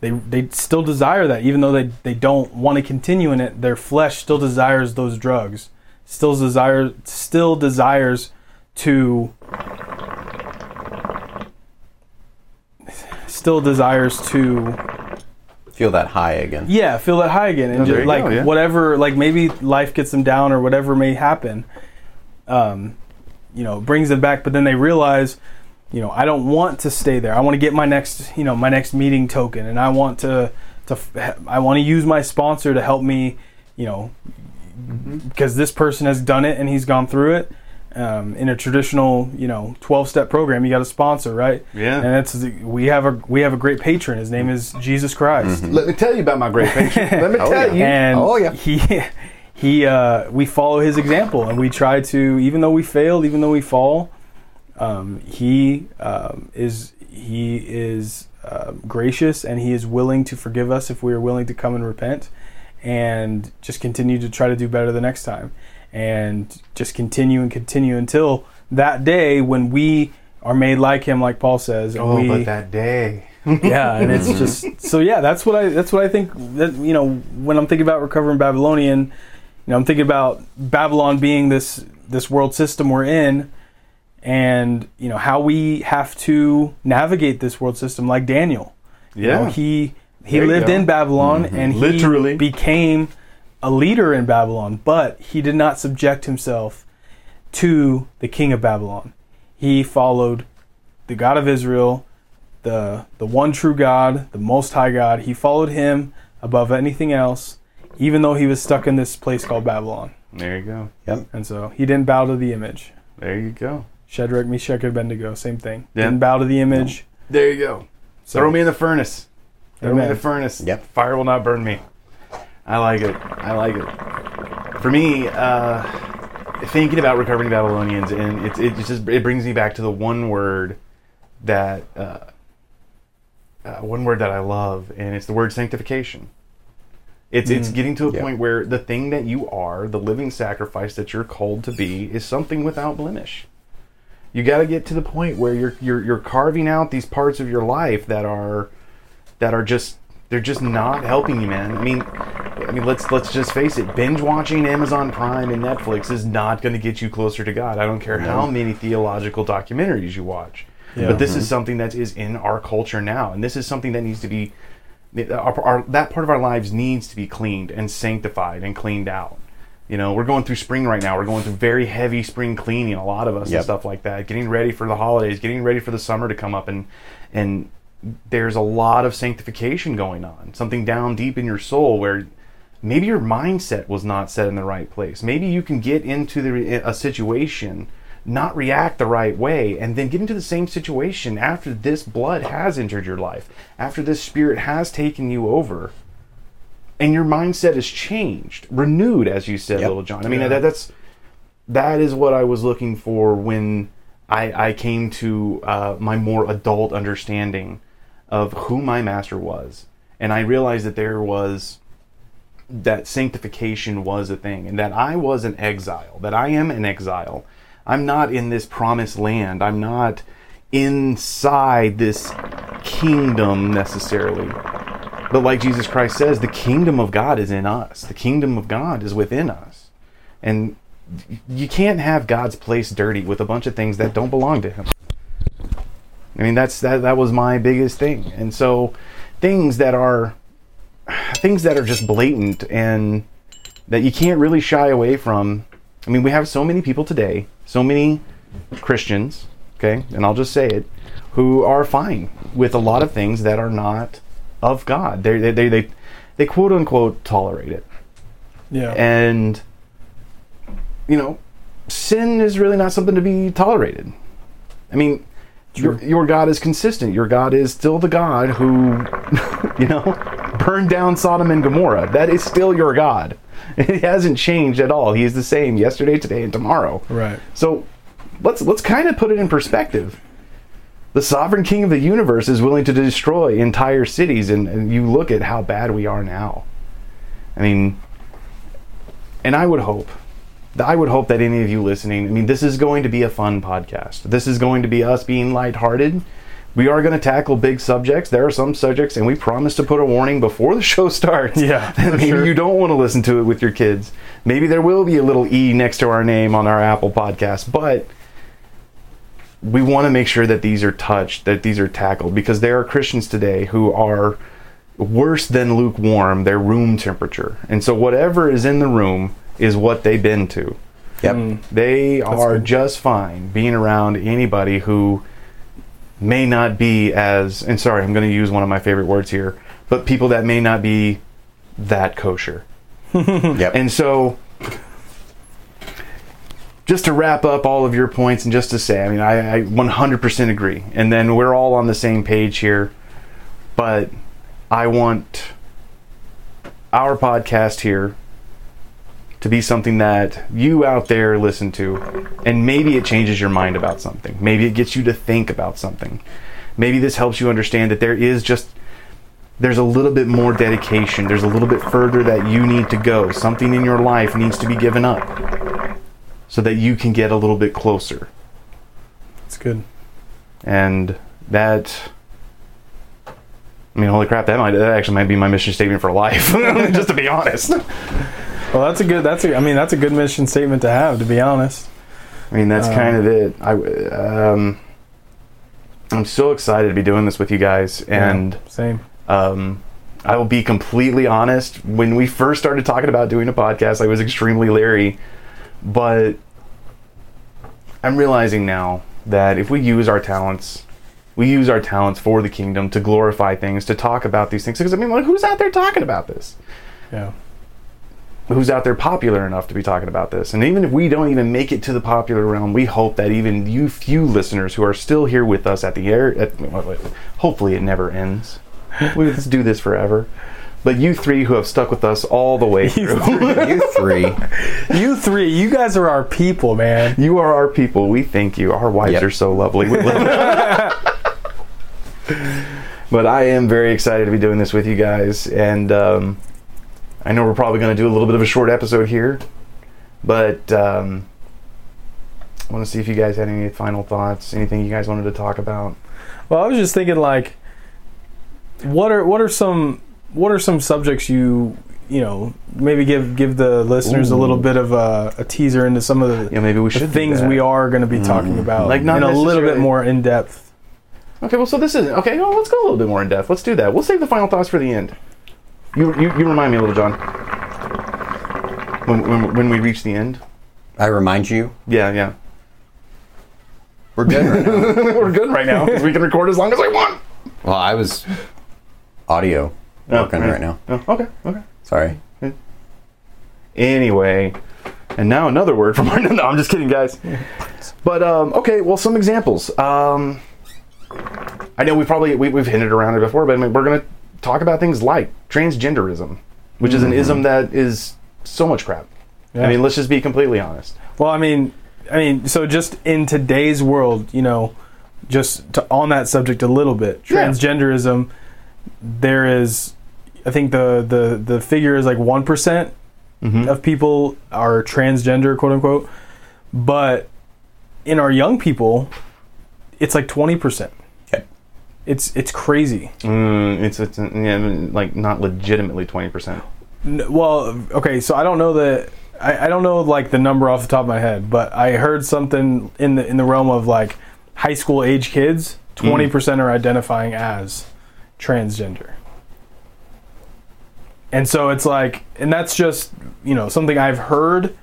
Speaker 3: They, they still desire that even though they, they don't want to continue in it their flesh still desires those drugs still desires still desires to still desires to
Speaker 1: Feel that high again.
Speaker 3: yeah feel that high again and
Speaker 2: Oh,
Speaker 3: just like
Speaker 2: go, yeah.
Speaker 3: whatever like maybe life gets them down or whatever may happen um you know brings them back but then they realize you know i don't want to stay there i want to get my next you know my next meeting token and i want to to I want to use my sponsor to help me you know because this person has done it and he's gone through it um, in a traditional you know 12 step program you got a sponsor right
Speaker 2: Yeah.
Speaker 3: and that's we have a we have a great patron his name is jesus christ
Speaker 2: Let me tell you about my great patron. Let me
Speaker 1: Oh,
Speaker 2: tell
Speaker 1: yeah.
Speaker 2: you.
Speaker 3: and
Speaker 1: Oh, yeah.
Speaker 3: he he uh, we follow his example and we try to even though we fail, even though we fall um, he um, is he is uh, gracious and he is willing to forgive us if we are willing to come and repent and just continue to try to do better the next time and just continue and continue until that day when we are made like him like paul says
Speaker 2: oh,
Speaker 3: we,
Speaker 2: but that day.
Speaker 3: yeah and it's just so yeah that's what i that's what i think that you know when i'm thinking about recovering babylonian you know i'm thinking about babylon being this this world system we're in and you know how we have to navigate this world system like daniel You know,
Speaker 2: Yeah.
Speaker 3: he he
Speaker 2: There
Speaker 3: lived in babylon mm-hmm. and he
Speaker 2: Literally.
Speaker 3: became a leader in babylon but he did not subject himself to the king of babylon he followed the god of israel the the one true God, the most high God. He followed him above anything else, even though he was stuck in this place called Babylon.
Speaker 2: There you go.
Speaker 1: Yep.
Speaker 3: And so he didn't bow to the image.
Speaker 2: There you go.
Speaker 3: Shadrach, Meshach, and Abednego, same thing.
Speaker 2: Yeah.
Speaker 3: Didn't bow to the image.
Speaker 2: There you go.
Speaker 3: So
Speaker 2: Throw me in the furnace. Throw me in the furnace.
Speaker 1: Yep.
Speaker 2: Fire will not burn me. I like it. I like it. For me, uh, thinking about recovering Babylonians, and it, it just it brings me back to the one word that uh, uh, one word that I love, and it's the word sanctification. It's it's getting to a
Speaker 1: Yeah.
Speaker 2: point where the thing that you are, the living sacrifice that you're called to be, is something without blemish. You got to get to the point where you're you're you're carving out these parts of your life that are that are just they're just not helping you, man. I mean, I mean, let's let's just face it. Binge watching Amazon Prime and Netflix is not going to get you closer to God. I don't care how many theological documentaries you watch.
Speaker 3: Yeah.
Speaker 2: But this is mm-hmm. something that is in our culture now, and this is something that needs to be our, our, that part of our lives needs to be cleaned and sanctified and cleaned out. You know, we're going through spring right now. We're going through very heavy spring cleaning, a lot of us and stuff like that. Getting ready for the holidays, getting ready for the summer to come up, and and there's a lot of sanctification going on. Something down deep in your soul where maybe your mindset was not set in the right place. Maybe you can get into the, a situation, not react the right way, and then get into the same situation after this blood has entered your life, after this spirit has taken you over, and your mindset is changed, renewed, as you said,
Speaker 1: Yep.
Speaker 2: little John. I mean,
Speaker 3: Yeah.
Speaker 2: that, that's that is what I was looking for when I, I came to uh, my more adult understanding of who my master was, and I realized that there was that sanctification was a thing and that I was an exile, that I am an exile. I'm not in this promised land. I'm not inside this kingdom necessarily. But like Jesus Christ says, the kingdom of God is in us. The kingdom of God is within us. And you can't have God's place dirty with a bunch of things that don't belong to him. I mean that's that that was my biggest thing. And so things that are things that are just blatant and that you can't really shy away from. I mean, we have so many people today, so many Christians, okay, and I'll just say it, who are fine with a lot of things that are not of God. They they they they, they quote unquote tolerate it.
Speaker 3: Yeah.
Speaker 2: And you know, sin is really not something to be tolerated. I mean, your, your God is consistent. Your God is still the God who, you know, burned down Sodom and Gomorrah. That is still your God. It hasn't changed at all. He is the same yesterday, today, and tomorrow.
Speaker 3: right.
Speaker 2: So let's let's kind of put it in perspective. The sovereign king of the universe is willing to destroy entire cities, and, and you look at how bad we are now. I mean, and I would hope, I would hope that any of you listening, I mean, this is going to be a fun podcast. This is going to be us being lighthearted. We are going to tackle big subjects. There are some subjects, and we promise to put a warning before the show starts.
Speaker 3: Yeah,
Speaker 2: maybe
Speaker 3: sure.
Speaker 2: you don't want to listen to it with your kids. Maybe there will be a little E next to our name on our Apple podcast, but we want to make sure that these are touched, that these are tackled, because there are Christians today who are worse than lukewarm. They're room temperature. And so whatever is in the room is what they've been to.
Speaker 1: Yep. Mm.
Speaker 2: They are
Speaker 3: good.
Speaker 2: just fine being around anybody who may not be as, and sorry, I'm going to use one of my favorite words here, but people that may not be that kosher.
Speaker 1: Yep.
Speaker 2: And so, just to wrap up all of your points, and just to say, I mean, I, I 100% agree. And then we're all on the same page here. But I want our podcast here to be something that you out there listen to, and maybe it changes your mind about something. Maybe it gets you to think about something. Maybe this helps you understand that there is just there's a little bit more dedication. There's a little bit further that you need to go. Something in your life needs to be given up so that you can get a little bit closer.
Speaker 3: It's good.
Speaker 2: And that, I mean, holy crap, that might that actually might be my mission statement for life. just to be honest.
Speaker 3: Well, that's a good. That's a. I mean, that's a good mission statement to have. To be honest.
Speaker 2: I mean, that's kind of it. I, um, I'm so excited to be doing this with you guys, and.
Speaker 3: Yeah, same.
Speaker 2: Um, I will be completely honest. When we first started talking about doing a podcast, I was extremely leery. But I'm realizing now that if we use our talents, we use our talents for the kingdom to glorify things, to talk about these things. Because, I mean, like, who's out there talking about this?
Speaker 3: Yeah.
Speaker 2: Who's out there popular enough to be talking about this? And even if we don't even make it to the popular realm, we hope that even you few listeners who are still here with us at the air, at, hopefully it never ends. We let's do this forever. But you three who have stuck with us all the way through,
Speaker 1: you three.
Speaker 3: You three, you guys are our people, man.
Speaker 2: you are our people. We thank you. Our wives
Speaker 1: Yep.
Speaker 2: are so lovely. We love but I am very excited to be doing this with you guys, and um, I know we're probably going to do a little bit of a short episode here, but um, I want to see if you guys had any final thoughts, anything you guys wanted to talk about.
Speaker 3: Well, I was just thinking, like, what are what are some what are some subjects you you know maybe give give the listeners a little bit of a, a teaser into some of the,
Speaker 2: Yeah, maybe we should
Speaker 3: things we are going to be talking about,
Speaker 2: Like, not
Speaker 3: in a little bit more in depth.
Speaker 2: Okay, well, so this is okay. Well, let's go a little bit more in depth. Let's do that. We'll save the final thoughts for the end. You you, you remind me a little, John. When, when, when we reach the end.
Speaker 1: I remind you,
Speaker 2: Yeah, yeah.
Speaker 1: we're good right now.
Speaker 2: We're good right now because we can record as long as we want.
Speaker 1: Well, I was audio working
Speaker 2: right.
Speaker 1: right now.
Speaker 2: Oh, okay, okay.
Speaker 1: Sorry.
Speaker 2: Anyway, and now another word from our. No, I'm just kidding, guys. But um, okay, well, some examples. Um, I know we probably we, we've hinted around it before, but I mean, we're going to talk about things like transgenderism, which is an mm-hmm. ism that is so much crap. I mean, let's just be completely honest.
Speaker 3: Well, I mean, I mean, so just in today's world, you know, just to, on that subject a little bit,
Speaker 2: Yeah.
Speaker 3: transgenderism, there is I think the the the figure is like one mm-hmm. of people are transgender, quote unquote. But in our young people, it's like twenty percent. It's it's crazy.
Speaker 2: Mm, it's it's yeah, like not legitimately twenty percent.
Speaker 3: Well, okay, so I don't know the I, I don't know like the number off the top of my head, but I heard something in the in the realm of like high school age kids, twenty percent are identifying as transgender. And so it's like, and that's just you know something I've heard.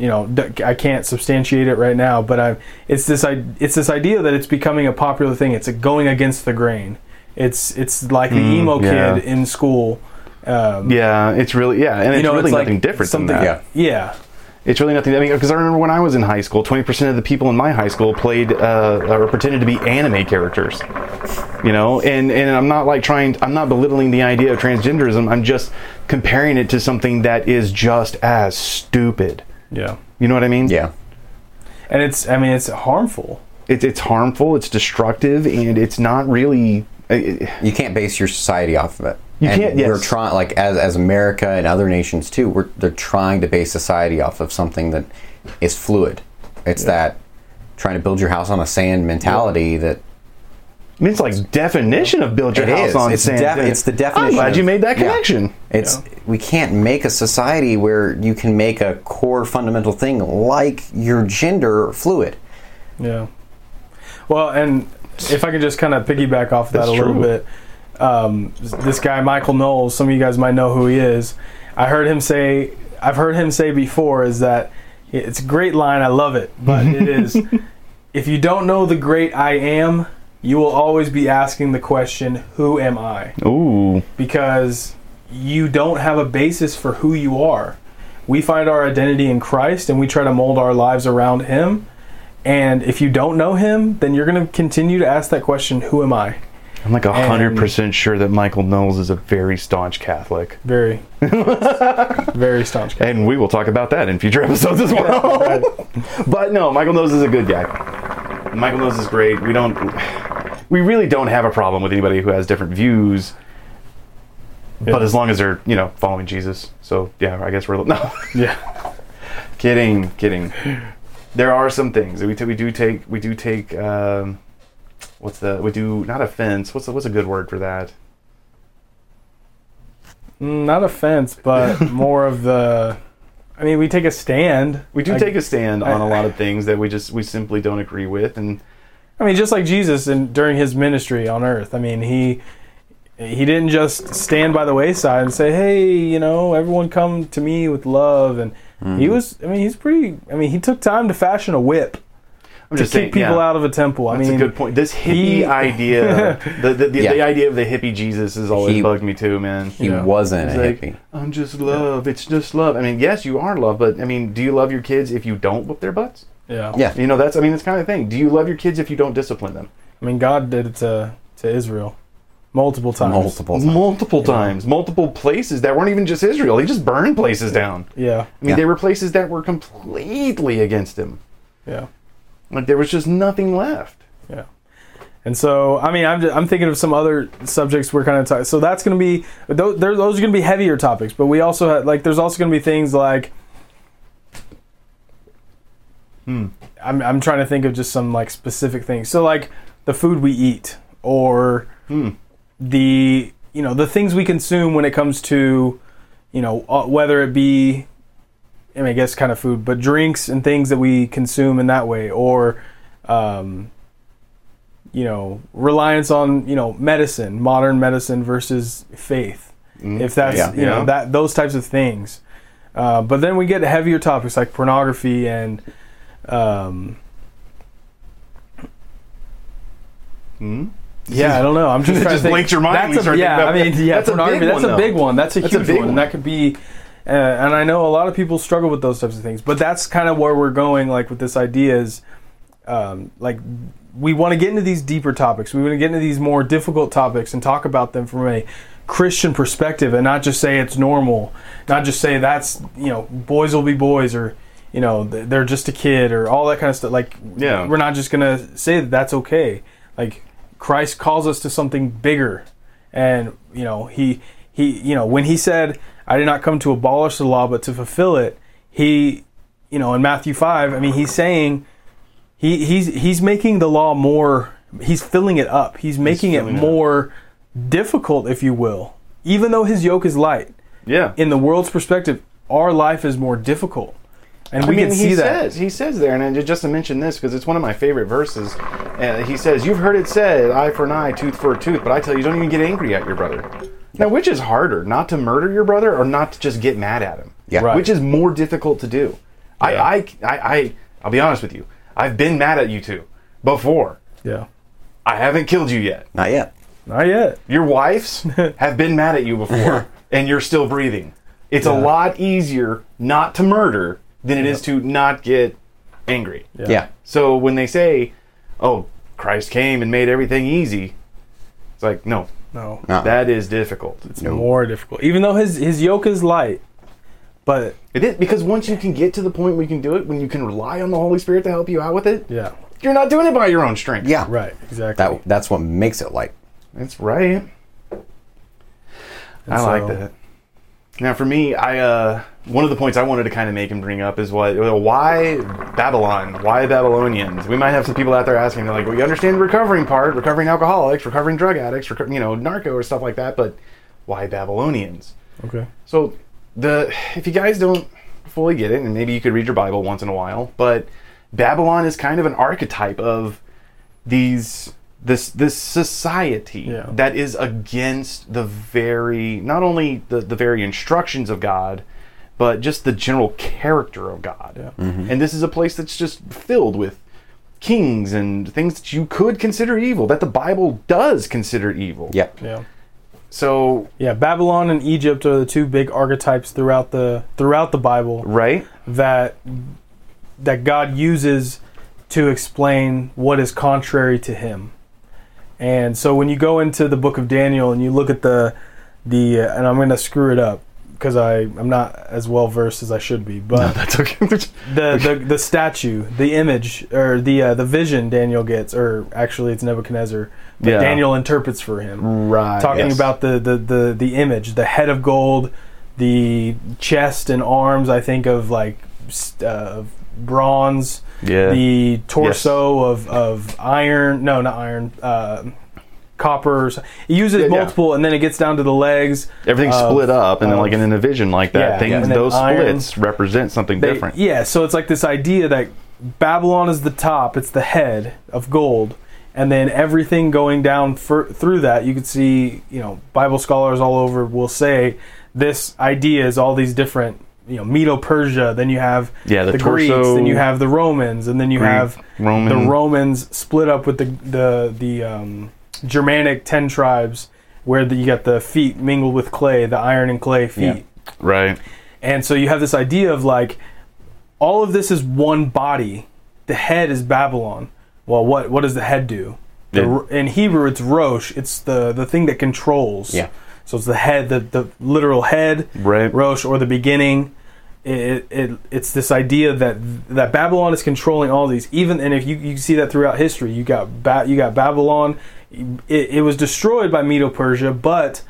Speaker 3: You know, I can't substantiate it right now, but I it's this it's this idea that it's becoming a popular thing. It's going against the grain. It's it's like the emo
Speaker 2: yeah.
Speaker 3: kid in school. Um,
Speaker 2: Yeah, it's really yeah, and it's
Speaker 3: know,
Speaker 2: really
Speaker 3: it's
Speaker 2: nothing
Speaker 3: like
Speaker 2: different than that.
Speaker 1: Yeah.
Speaker 3: yeah,
Speaker 2: It's really nothing. I mean, because I remember when I was in high school, twenty percent of the people in my high school played uh, or pretended to be anime characters. You know, and and I'm not like trying. I'm not belittling the idea of transgenderism. I'm just comparing it to something that is just as stupid.
Speaker 3: Yeah,
Speaker 2: You know what I mean?
Speaker 1: Yeah.
Speaker 3: and it's I mean it's harmful.
Speaker 2: It's it's harmful. It's destructive, and it's not really. uh,
Speaker 1: You can't base your society off of it.
Speaker 2: You
Speaker 1: and
Speaker 2: can't,
Speaker 1: We're trying, like as as America and other nations too. We're they're trying to base society off of something that is fluid. It's that trying to build your house on a sand mentality that
Speaker 2: I mean, it's like definition of build your
Speaker 1: It
Speaker 2: house
Speaker 1: is.
Speaker 2: on
Speaker 1: It's
Speaker 2: sand.
Speaker 1: def- it's the definition.
Speaker 2: I'm glad
Speaker 1: of-
Speaker 2: you made that
Speaker 1: Yeah.
Speaker 2: connection.
Speaker 1: It's we can't make a society where you can make a core fundamental thing like your gender fluid.
Speaker 3: Yeah. Well, and if I could just kind of piggyback off that
Speaker 2: That's
Speaker 3: a little
Speaker 2: true.
Speaker 3: bit, um, this guy Michael Knowles, some of you guys might know who he is. I heard him say, I've heard him say before, is that it's a great line. I love it, but it is, if you don't know the great I am, you will always be asking the question, "Who am I?"
Speaker 2: Ooh,
Speaker 3: because you don't have a basis for who you are. We find our identity in Christ and we try to mold our lives around Him. And if you don't know Him, then you're going to continue to ask that question Who am I?
Speaker 2: I'm like a hundred percent sure that Michael Knowles is a very staunch Catholic,
Speaker 3: Very, very staunch. guy.
Speaker 2: and we will talk about that in future episodes as well. but no, Michael Knowles is a good guy. Michael Knowles is great. We don't, we really don't have a problem with anybody who has different views. But as long as they're, you know, following Jesus. So yeah, I guess we're no.
Speaker 3: Yeah.
Speaker 2: kidding, kidding. There are some things we, t- we do take. We do take. Um, what's the? We do not offense. What's the, what's a good word for that?
Speaker 3: Mm, Not offense, but more of the. I mean, we take a stand.
Speaker 2: We do
Speaker 3: Like,
Speaker 2: take a stand on
Speaker 3: I-
Speaker 2: a lot of things that we just we simply don't agree with, and
Speaker 3: I mean, just like Jesus and during his ministry on earth. I mean, he he didn't just stand by the wayside and say, "Hey, you know, everyone come to me with love." And he mm-hmm. was, I mean, he's pretty. I mean, he took time to fashion a whip
Speaker 2: I'm
Speaker 3: to
Speaker 2: just
Speaker 3: kick
Speaker 2: saying,
Speaker 3: people
Speaker 2: yeah,
Speaker 3: out of a temple. I
Speaker 2: That's
Speaker 3: mean,
Speaker 2: a good point. This hippie
Speaker 3: he-
Speaker 2: idea, the the, the,
Speaker 1: Yeah.
Speaker 2: the idea of the hippie Jesus has always
Speaker 1: He-
Speaker 2: bugged me too, man.
Speaker 1: He
Speaker 3: Yeah.
Speaker 1: wasn't a
Speaker 2: like,
Speaker 1: hippie.
Speaker 2: I'm just love. It's just love. I mean, yes, you are love, but I mean, do you love your kids if you don't whoop their butts?
Speaker 3: Yeah.
Speaker 1: Yeah.
Speaker 2: You know, that's I mean, it's kind of thing. Do you love your kids if you don't discipline them?
Speaker 3: I mean, God did it to to Israel multiple times.
Speaker 1: Multiple times.
Speaker 2: multiple times, multiple places that weren't even just Israel. He just burned places down.
Speaker 3: Yeah.
Speaker 2: I mean,
Speaker 1: Yeah.
Speaker 2: they were places that were completely against him.
Speaker 3: Yeah.
Speaker 2: Like there was just nothing left.
Speaker 3: Yeah. And so, I mean, I'm, just, I'm thinking of some other subjects we're kind of talking. So that's going to be those. Those are going to be heavier topics, but we also have, like there's also going to be things like. Hmm. I'm I'm trying to think of just some like specific things. So like the food we eat, or hmm. The you know the things we consume when it comes to, you know, uh, whether it be I mean, I guess kind of food, but drinks and things that we consume in that way, or, um, you know, reliance on you know medicine, modern medicine versus faith. If that's
Speaker 1: Yeah.
Speaker 3: you know
Speaker 2: Yeah.
Speaker 3: that those types of things, uh, but then we get heavier topics like pornography and, um,
Speaker 2: Hmm?
Speaker 3: Yeah, I don't know. I'm just
Speaker 2: It
Speaker 3: trying
Speaker 2: just blinked your mind
Speaker 3: That's a, yeah, I mean, yeah,
Speaker 2: That's a
Speaker 3: pornography.
Speaker 2: big
Speaker 3: that's
Speaker 2: one,
Speaker 3: a big
Speaker 2: though.
Speaker 3: one. That's a
Speaker 2: That's a
Speaker 3: huge
Speaker 2: big
Speaker 3: one.
Speaker 2: one.
Speaker 3: That could be, uh, and I know a lot of people struggle with those types of things. But that's kind of where we're going. Like with this idea is, um, like we want to get into these deeper topics. We want to get into these more difficult topics and talk about them from a Christian perspective, and not just say it's normal. Not just say that's you know boys will be boys or. You know, they're just a kid, or all that kind of stuff. Like,
Speaker 2: Yeah.
Speaker 3: we're not just gonna say that that's okay. Like, Christ calls us to something bigger, and you know, he he you know when he said I did not come to abolish the law but to fulfill it. He you know in Matthew five. I mean he's saying he he's he's making the law more. He's filling it up. He's making it
Speaker 2: filling it
Speaker 3: more difficult, if you will. Even though his yoke is light,
Speaker 2: Yeah.
Speaker 3: in the world's perspective, our life is more difficult, and we
Speaker 2: mean,
Speaker 3: can see
Speaker 2: he
Speaker 3: that.
Speaker 2: says he says there, and I- just to mention this because it's one of my favorite verses. Uh, he says, "You've heard it said, eye for an eye, tooth for a tooth." But I tell you, don't even get angry at your brother. Now, which is harder, not to murder your brother or not to just get mad at him?
Speaker 1: Yeah.
Speaker 3: Right.
Speaker 2: Which is more difficult to do? I,
Speaker 3: Yeah.
Speaker 2: I, I, I, I'll be honest with you. I've been mad at you two before.
Speaker 3: Yeah,
Speaker 2: I haven't killed you yet.
Speaker 1: Not yet.
Speaker 3: not yet.
Speaker 2: Your wives have been mad at you before, and you're still breathing. It's a lot easier not to murder than it is to not get angry.
Speaker 1: Yeah.
Speaker 2: So when they say, "Oh, Christ came and made everything easy," it's like, no,
Speaker 3: No,
Speaker 1: No.
Speaker 2: that is difficult.
Speaker 3: it's more difficult. Even though his his yoke is light, but
Speaker 2: It is because once you can get to the point where you can do it, when you can rely on the Holy Spirit to help you out with it,
Speaker 3: yeah,
Speaker 2: you're not doing it by your own strength.
Speaker 1: yeah.
Speaker 3: right, exactly.
Speaker 1: That that's what makes it light.
Speaker 2: That's right. I
Speaker 3: And
Speaker 2: like that. Now, for me, I uh, one of the points I wanted to kind of make and bring up is what why Babylon? Why Babylonians? We might have some people out there asking, they're like, "We understand the recovering part, recovering alcoholics, recovering drug addicts, reco- you know, narco or stuff like that, but why Babylonians?"
Speaker 3: Okay.
Speaker 2: So the if you guys don't fully get it, and maybe you could read your Bible once in a while, but Babylon is kind of an archetype of these this this society
Speaker 3: Yeah.
Speaker 2: that is against the very not only the, the very instructions of God, but just the general character of God.
Speaker 3: Yeah. Mm-hmm.
Speaker 2: And this is a place that's just filled with kings and things that you could consider evil, that the Bible does consider evil.
Speaker 1: Yep.
Speaker 3: Yeah.
Speaker 2: So
Speaker 3: Yeah, Babylon and Egypt are the two big archetypes throughout the throughout the Bible
Speaker 2: right?
Speaker 3: that that God uses to explain what is contrary to him. And so when you go into the book of Daniel and you look at the the uh, and I'm going to screw it up because I I'm not as well versed as I should be, but
Speaker 2: That's okay.
Speaker 3: the, the the statue, the image, or the uh, the vision Daniel gets, or actually it's Nebuchadnezzar,
Speaker 2: Yeah.
Speaker 3: Daniel interprets for him,
Speaker 2: right.
Speaker 3: talking
Speaker 2: yes.
Speaker 3: about the, the the the image, the head of gold, the chest and arms. I think of like uh, bronze,
Speaker 2: yeah.
Speaker 3: the torso of of iron. No, not iron. Uh, copper. He uses
Speaker 2: Yeah, yeah.
Speaker 3: multiple, and then it gets down to the legs.
Speaker 2: Everything's
Speaker 3: of-
Speaker 2: split up, and then like in a vision like that,
Speaker 3: Yeah,
Speaker 2: things those
Speaker 3: iron.
Speaker 2: splits represent something
Speaker 3: They-
Speaker 2: different.
Speaker 3: Yeah, so it's like this idea that Babylon is the top, it's the head of gold, and then everything going down fur through that, you can see, you know, Bible scholars all over will say this idea is all these different, you know, Medo-Persia. Then you have
Speaker 2: Yeah, the
Speaker 3: Greeks, then you have the Romans, and then you
Speaker 2: Greek,
Speaker 3: have
Speaker 2: Roman.
Speaker 3: the Romans split up with the the the um, Germanic ten tribes, where the, you got the feet mingled with clay, the iron and clay feet.
Speaker 1: Yeah.
Speaker 2: right.
Speaker 3: And so you have this idea of like all of this is one body. The head is Babylon. Well, what what does the head do? The,
Speaker 2: Yeah.
Speaker 3: In Hebrew, it's rosh. It's the the thing that controls.
Speaker 1: Yeah.
Speaker 3: So it's the head, the the literal head,
Speaker 2: Right.
Speaker 3: rosh, or the beginning. It, it it's this idea that that Babylon is controlling all these. Even and if you, you see that throughout history, you got ba- you got Babylon. It, it was destroyed by Medo Persia, but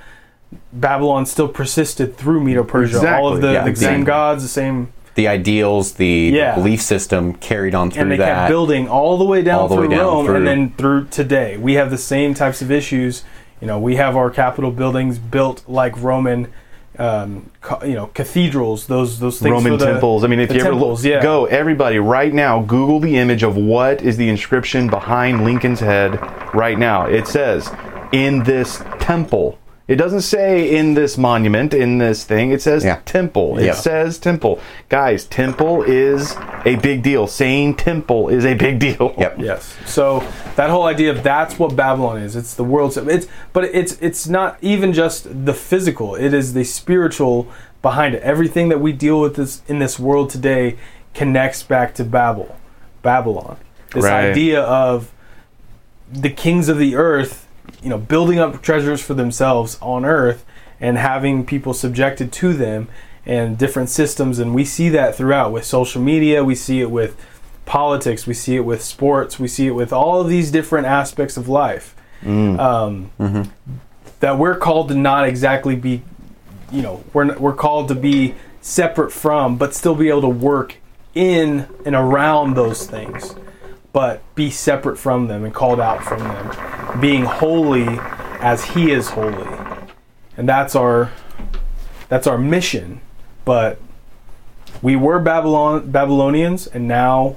Speaker 3: Babylon still persisted through Medo Persia. All of the,
Speaker 1: yeah,
Speaker 3: the
Speaker 1: exactly.
Speaker 3: same gods, the same,
Speaker 1: The ideals, the, the belief system carried on through
Speaker 3: and they
Speaker 1: that.
Speaker 3: kept building all the way down
Speaker 1: the
Speaker 3: through
Speaker 1: way down
Speaker 3: Rome,
Speaker 1: through.
Speaker 3: and then through today. We have the same types of issues. You know, we have our Capitol buildings built like Roman, um, ca- you know, cathedrals. Those those things
Speaker 2: Roman
Speaker 3: the-
Speaker 2: temples. I mean, if you ever
Speaker 3: temples,
Speaker 2: look,
Speaker 3: yeah.
Speaker 2: go everybody right now, Google the image of what is the inscription behind Lincoln's head right now. It says, "In this temple." It doesn't say in this monument, in this thing. It says
Speaker 1: Yeah.
Speaker 2: temple. It
Speaker 1: Yeah.
Speaker 2: says temple. Guys, temple is a big deal. Saying temple is a big deal.
Speaker 1: Yep.
Speaker 3: Yes. So that whole idea of that's what Babylon is. It's the world's. It's but it's it's not even just the physical. It is the spiritual behind it. Everything that we deal with this in this world today connects back to Babel, Babylon. This
Speaker 2: Right.
Speaker 3: idea of the kings of the earth, you know, building up treasures for themselves on earth and having people subjected to them and different systems. And we see that throughout with social media, we see it with politics, we see it with sports, we see it with all of these different aspects of life. Um, That we're called to not exactly be you know we're we're called to be separate from, but still be able to work in and around those things, but be separate from them and called out from them, being holy as He is holy, and that's our that's our mission. But we were Babylon Babylonians, and now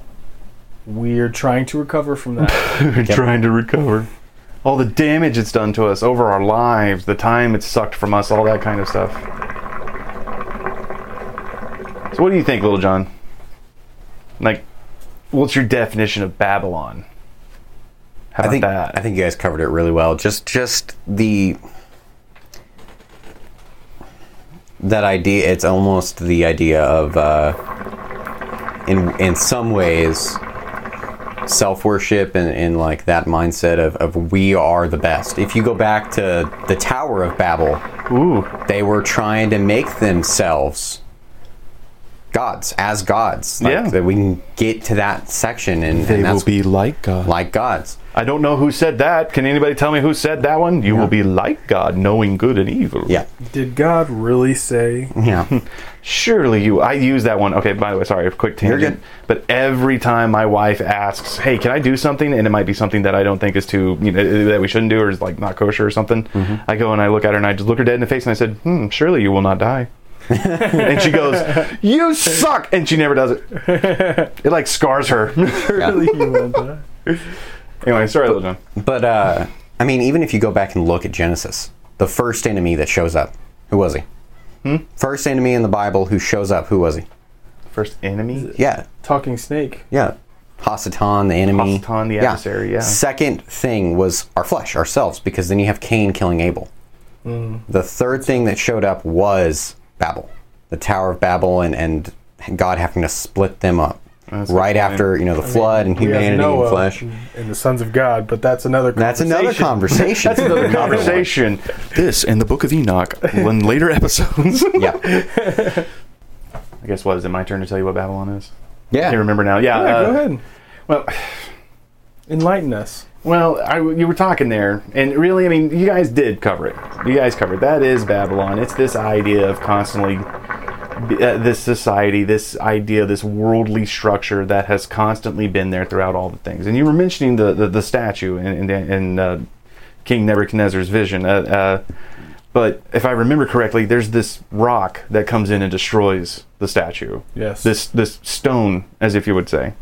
Speaker 3: we're trying to recover from that.
Speaker 2: We're trying to recover. All the damage it's done to us over our lives, the time it's sucked from us, all that kind of stuff. So, what do you think, Little John? Like, what's your definition of Babylon? How
Speaker 1: I think
Speaker 2: that?
Speaker 1: I think you guys covered it really well. Just just the that idea. It's almost the idea of uh, in in some ways self worship and, and like that mindset of, of we are the best. If you go back to the Tower of Babel,
Speaker 2: Ooh,
Speaker 1: they were trying to make themselves gods as gods. Like,
Speaker 2: Yeah.
Speaker 1: that we can get to that section and,
Speaker 4: They
Speaker 1: and
Speaker 4: will be like God.
Speaker 1: like gods.
Speaker 2: I don't know who said that. Can anybody tell me who said that one? You will be like God, knowing good and evil.
Speaker 1: Yeah,
Speaker 3: Did God really say?
Speaker 1: yeah.
Speaker 2: Surely you. I use that one. Okay, by the way, sorry, a quick
Speaker 1: You're
Speaker 2: tangent. But every time my wife asks, "Hey, can I do something?" and it might be something that I don't think is too, you know, that we shouldn't do or is like not kosher or something, I go and I look at her and I just look her dead in the face and I said, "Hmm, surely you will not die." and she goes, "You suck," and she never does it. It like scars her.
Speaker 3: Really, you want that?
Speaker 2: anyway, sorry, little John.
Speaker 1: But uh, I mean, even if you go back and look at Genesis, the first enemy that shows up, who was he?
Speaker 2: Hmm?
Speaker 1: First enemy in the Bible who shows up, who was he?
Speaker 2: First enemy.
Speaker 1: Yeah,
Speaker 3: Talking snake.
Speaker 1: yeah. Hasatan, the enemy.
Speaker 2: Hasatan, the adversary, yeah.
Speaker 1: Second thing was our flesh, ourselves, because then you have Cain killing Abel.
Speaker 2: Hmm.
Speaker 1: The third thing that showed up was Babel, the Tower of Babel, and, and God having to split them up.
Speaker 2: That's
Speaker 1: right
Speaker 2: good
Speaker 1: after you know the flood and humanity and flesh.
Speaker 3: and the sons of God, but that's another.
Speaker 1: That's another conversation.
Speaker 2: That's another conversation.
Speaker 4: This and the Book of Enoch in later episodes.
Speaker 1: yeah,
Speaker 2: I guess what is it? My turn to tell you what Babylon is.
Speaker 1: yeah.
Speaker 2: I can't remember now. Yeah,
Speaker 3: Yeah,
Speaker 2: uh,
Speaker 3: go ahead.
Speaker 2: Well,
Speaker 3: Enlighten us.
Speaker 2: Well, I, you were talking there, and really, I mean, you guys did cover it. You guys covered that is Babylon. It's this idea of constantly uh, this society, this idea, this worldly structure that has constantly been there throughout all the things. And you were mentioning the the, the statue and in, in uh, King Nebuchadnezzar's vision. Uh, uh, but if I remember correctly, there's this rock that comes in and destroys the statue.
Speaker 3: Yes.
Speaker 2: This this stone, as if you would say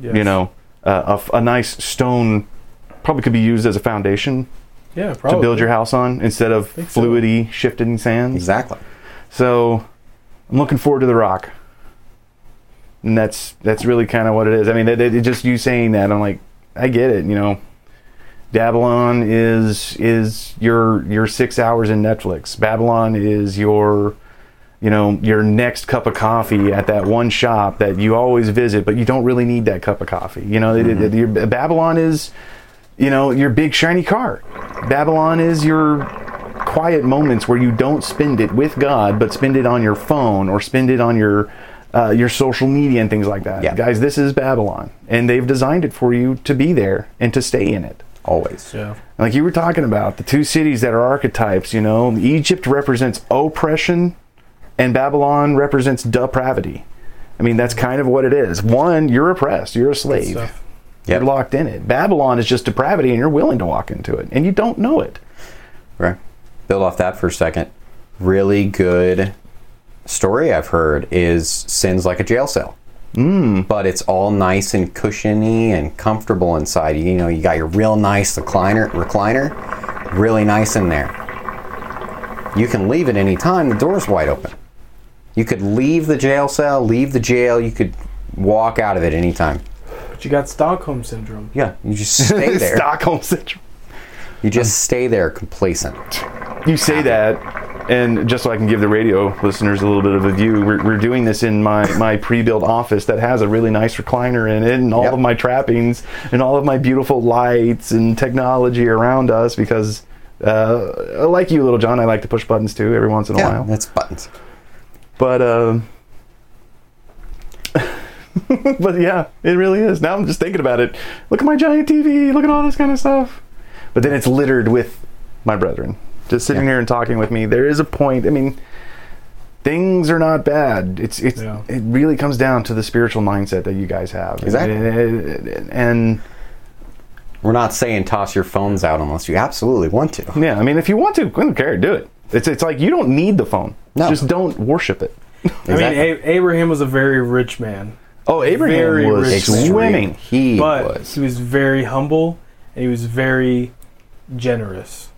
Speaker 3: Yes.
Speaker 2: you know, uh, a f- a, nice stone probably could be used as a foundation
Speaker 3: Yeah, probably.
Speaker 2: to build your house on instead of
Speaker 3: Think so.
Speaker 2: fluidy, shifting sands.
Speaker 1: exactly.
Speaker 2: So I'm looking forward to the rock, and that's that's really kind of what it is. I mean, it, it, just you saying that, I'm like, I get it. You know, Babylon is is your your six hours in Netflix. Babylon is your you know your next cup of coffee at that one shop that you always visit, but you don't really need that cup of coffee. You know, it- it- your, Babylon is you know your big shiny car. Babylon is your quiet moments where you don't spend it with God, but spend it on your phone or spend it on your uh, your social media and things like that.
Speaker 1: Yeah.
Speaker 2: Guys, this is Babylon, and they've designed it for you to be there and to stay in it.
Speaker 1: Always.
Speaker 3: Yeah.
Speaker 2: Like you were talking about, the two cities that are archetypes, you know, Egypt represents oppression and Babylon represents depravity. I mean, that's kind of what it is. One, you're oppressed, you're a slave.
Speaker 1: Yep.
Speaker 2: You're locked in it. Babylon is just depravity and you're willing to walk into it and you don't know it.
Speaker 1: Right. Build off that for a second. Really good story I've heard is Sin's like a jail cell. Mm. But it's all nice and cushiony and comfortable inside. You know, you got your real nice recliner, recliner, really nice in there. You can leave at any time. The door's wide open. You could leave the jail cell, leave the jail. You could walk out of it anytime.
Speaker 3: But you got Stockholm syndrome.
Speaker 1: Yeah, you just stay there.
Speaker 2: Stockholm syndrome.
Speaker 1: You just stay there complacent.
Speaker 2: You say that, and just so I can give the radio listeners a little bit of a view, we're, we're doing this in my, my pre-built office that has a really nice recliner in it, and all
Speaker 1: Yep.
Speaker 2: of my trappings, and all of my beautiful lights and technology around us. Because, uh, like you, little John, I like to push buttons too every once in a
Speaker 1: Yeah,
Speaker 2: while.
Speaker 1: that's buttons.
Speaker 2: But, uh, but yeah, it really is. Now I'm just thinking about it. Look at my giant TV. Look at all this kind of stuff. But then it's littered with my brethren just sitting
Speaker 1: Yeah.
Speaker 2: here and talking with me. There is a point. I mean, things are not bad. It's it's
Speaker 3: Yeah.
Speaker 2: it really comes down to the spiritual mindset that you guys have.
Speaker 1: Exactly.
Speaker 2: And, and
Speaker 1: We're not saying toss your phones out unless you absolutely want to.
Speaker 2: yeah, I mean, if you want to, I don't care, do it. It's it's like you don't need the phone.
Speaker 1: No.
Speaker 2: Just don't worship it.
Speaker 3: I mean, A- Abraham was a very rich man,
Speaker 2: Oh, Abraham
Speaker 3: Very
Speaker 2: was
Speaker 3: rich man.
Speaker 2: swimming.
Speaker 1: He
Speaker 3: but
Speaker 1: was.
Speaker 3: he was very humble and he was very generous.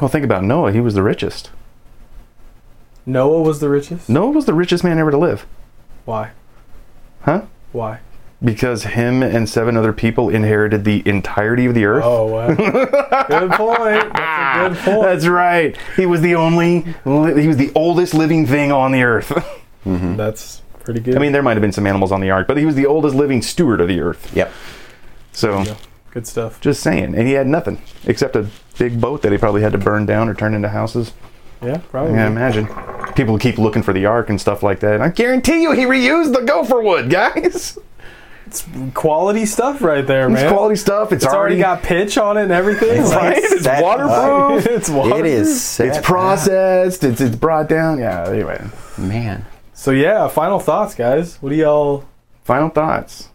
Speaker 2: Well, think about Noah. He was the richest.
Speaker 3: Noah was the richest.
Speaker 2: Noah was the richest man ever to live.
Speaker 3: Why?
Speaker 2: Huh?
Speaker 3: Why?
Speaker 2: Because him and seven other people inherited the entirety of the earth.
Speaker 3: Oh, wow. good point. That's a good ah, point.
Speaker 2: That's right. He was the only, he was the oldest living thing on the earth. Mm-hmm.
Speaker 3: That's pretty good.
Speaker 2: I mean, there might have been some animals on the ark, but he was the oldest living steward of the earth.
Speaker 1: Yep.
Speaker 2: So,
Speaker 3: Yeah. good stuff.
Speaker 2: just saying. And he had nothing except a big boat that he probably had to burn down or turn into houses.
Speaker 3: Yeah, probably.
Speaker 2: Yeah, imagine. People keep looking for the ark and stuff like that. I guarantee you he reused the gopher wood, guys.
Speaker 3: Quality stuff right there, man.
Speaker 2: It's quality stuff. It's,
Speaker 3: It's already got pitch on it and everything.
Speaker 1: It's
Speaker 2: right. It's
Speaker 1: set
Speaker 2: waterproof.
Speaker 3: it's water.
Speaker 1: It is. Set
Speaker 2: It's processed. It's it's brought down. Yeah. Anyway.
Speaker 1: Man.
Speaker 3: So yeah, final thoughts, guys. What do y'all?
Speaker 2: final thoughts.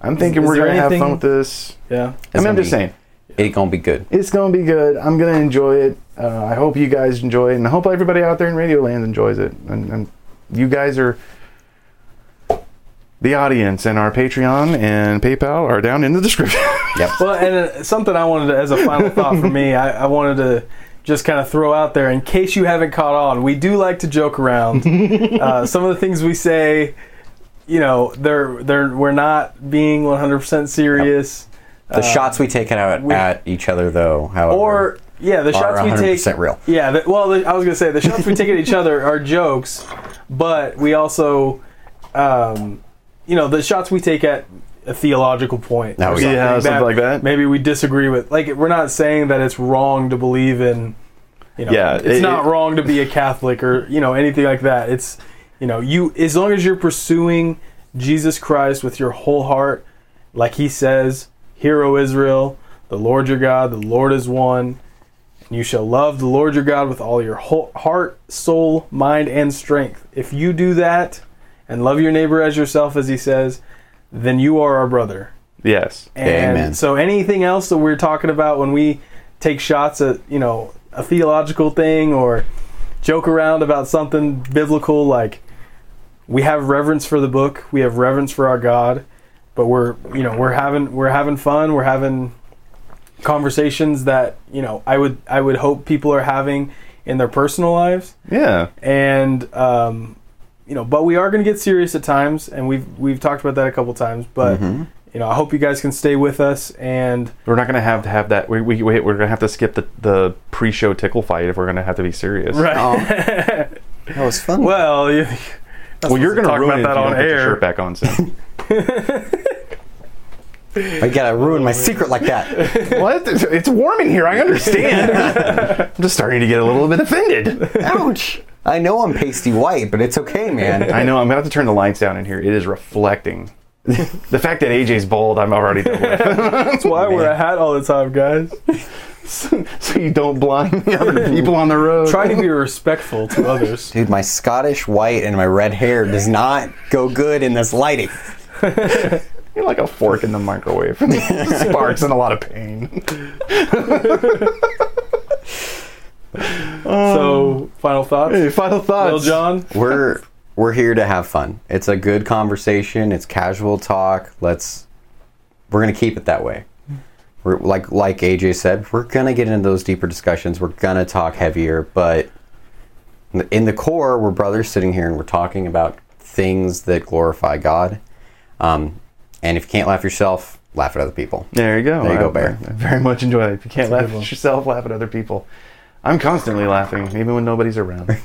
Speaker 2: I'm thinking
Speaker 3: is
Speaker 2: we're gonna have fun with this.
Speaker 3: Yeah.
Speaker 2: I mean, I'm just
Speaker 1: be-
Speaker 2: saying
Speaker 1: It gonna be good.
Speaker 2: it's gonna be good. I'm gonna enjoy it. Uh, I hope you guys enjoy it, and I hope everybody out there in Radio Land enjoys it. And, and you guys are the audience, and our Patreon and PayPal are down in the description.
Speaker 1: Yep.
Speaker 3: Well, and uh, something I wanted to, as a final thought for me, I, I wanted to just kind of throw out there in case you haven't caught on. We do like to joke around. uh, some of the things we say, you know, they're they're we're not being 100% serious.
Speaker 1: The shots we take out
Speaker 3: we-
Speaker 1: at each other, though, however,
Speaker 3: Or yeah, the shots
Speaker 1: are
Speaker 3: we
Speaker 1: 100%
Speaker 3: take.
Speaker 1: real.
Speaker 3: Yeah, the, well, the, I was gonna say the shots we take at each other are jokes, but we also, um, you know, the shots we take at a theological point.
Speaker 1: Oh,
Speaker 3: or
Speaker 1: yeah.
Speaker 2: Yeah, something like that.
Speaker 3: Maybe we disagree with. Like, we're not saying that it's wrong to believe in. You know,
Speaker 2: Yeah,
Speaker 3: it's
Speaker 2: it-
Speaker 3: not
Speaker 2: it-
Speaker 3: wrong to be a Catholic or you know anything like that. It's you know you as long as you're pursuing Jesus Christ with your whole heart, like He says, "Hear, O Israel, the Lord your God, the Lord is one." And you shall love the Lord your God with all your whole heart, soul, mind, and strength. If you do that and love your neighbor as yourself, as he says, then you are our brother.
Speaker 2: yes.
Speaker 3: And
Speaker 1: Amen.
Speaker 3: so anything else that we're talking about when we take shots at, you know, a theological thing or joke around about something biblical, like we have reverence for the book, we have reverence for our God, but we're, you know, we're having we're having fun, we're having conversations that, you know, I would I would hope people are having in their personal lives
Speaker 2: Yeah.
Speaker 3: and um, you know, but we are going to get serious at times, and we've we've talked about that a couple times. But mm-hmm. you know, I hope you guys can stay with us. And
Speaker 2: We're not gonna have to have that. We, we wait. We're gonna have to skip the the pre-show tickle fight if we're gonna have to be serious. Right? Oh.
Speaker 1: That was fun.
Speaker 3: well, you,
Speaker 2: Well, you're gonna
Speaker 3: talk
Speaker 2: ruin
Speaker 3: about that on
Speaker 2: don't put your
Speaker 3: air.
Speaker 2: shirt back on soon.
Speaker 1: I gotta ruin my secret like that.
Speaker 2: what? It's, it's warm in here. I understand. I'm just starting to get a little bit offended.
Speaker 1: Ouch! I know I'm pasty white, but it's okay, man.
Speaker 2: I know. I'm gonna have to turn the lights down in here. It is reflecting. the fact that AJ's bald, I'm already done with.
Speaker 3: That's why I wear a hat all the time, guys.
Speaker 2: so you don't blind the other people on the road.
Speaker 3: Try to be respectful to others.
Speaker 1: Dude, my Scottish white and my red hair does not go good in this lighting.
Speaker 2: You're like a fork in the microwave. Sparks and a lot of pain.
Speaker 3: So, final thoughts,
Speaker 2: Hey, final thoughts.
Speaker 3: Lil John.
Speaker 1: We're we're here to have fun. It's a good conversation. It's casual talk. Let's we're gonna keep it that way. We're like like AJ said, we're gonna get into those deeper discussions. We're gonna talk heavier, but in the core, we're brothers sitting here and we're talking about things that glorify God. Um, and if you can't laugh yourself, laugh at other people.
Speaker 2: There you go.
Speaker 1: There you go, Bear.
Speaker 2: I very much enjoy it. If you can't laugh at yourself, laugh at other people. I'm constantly laughing, even when nobody's around.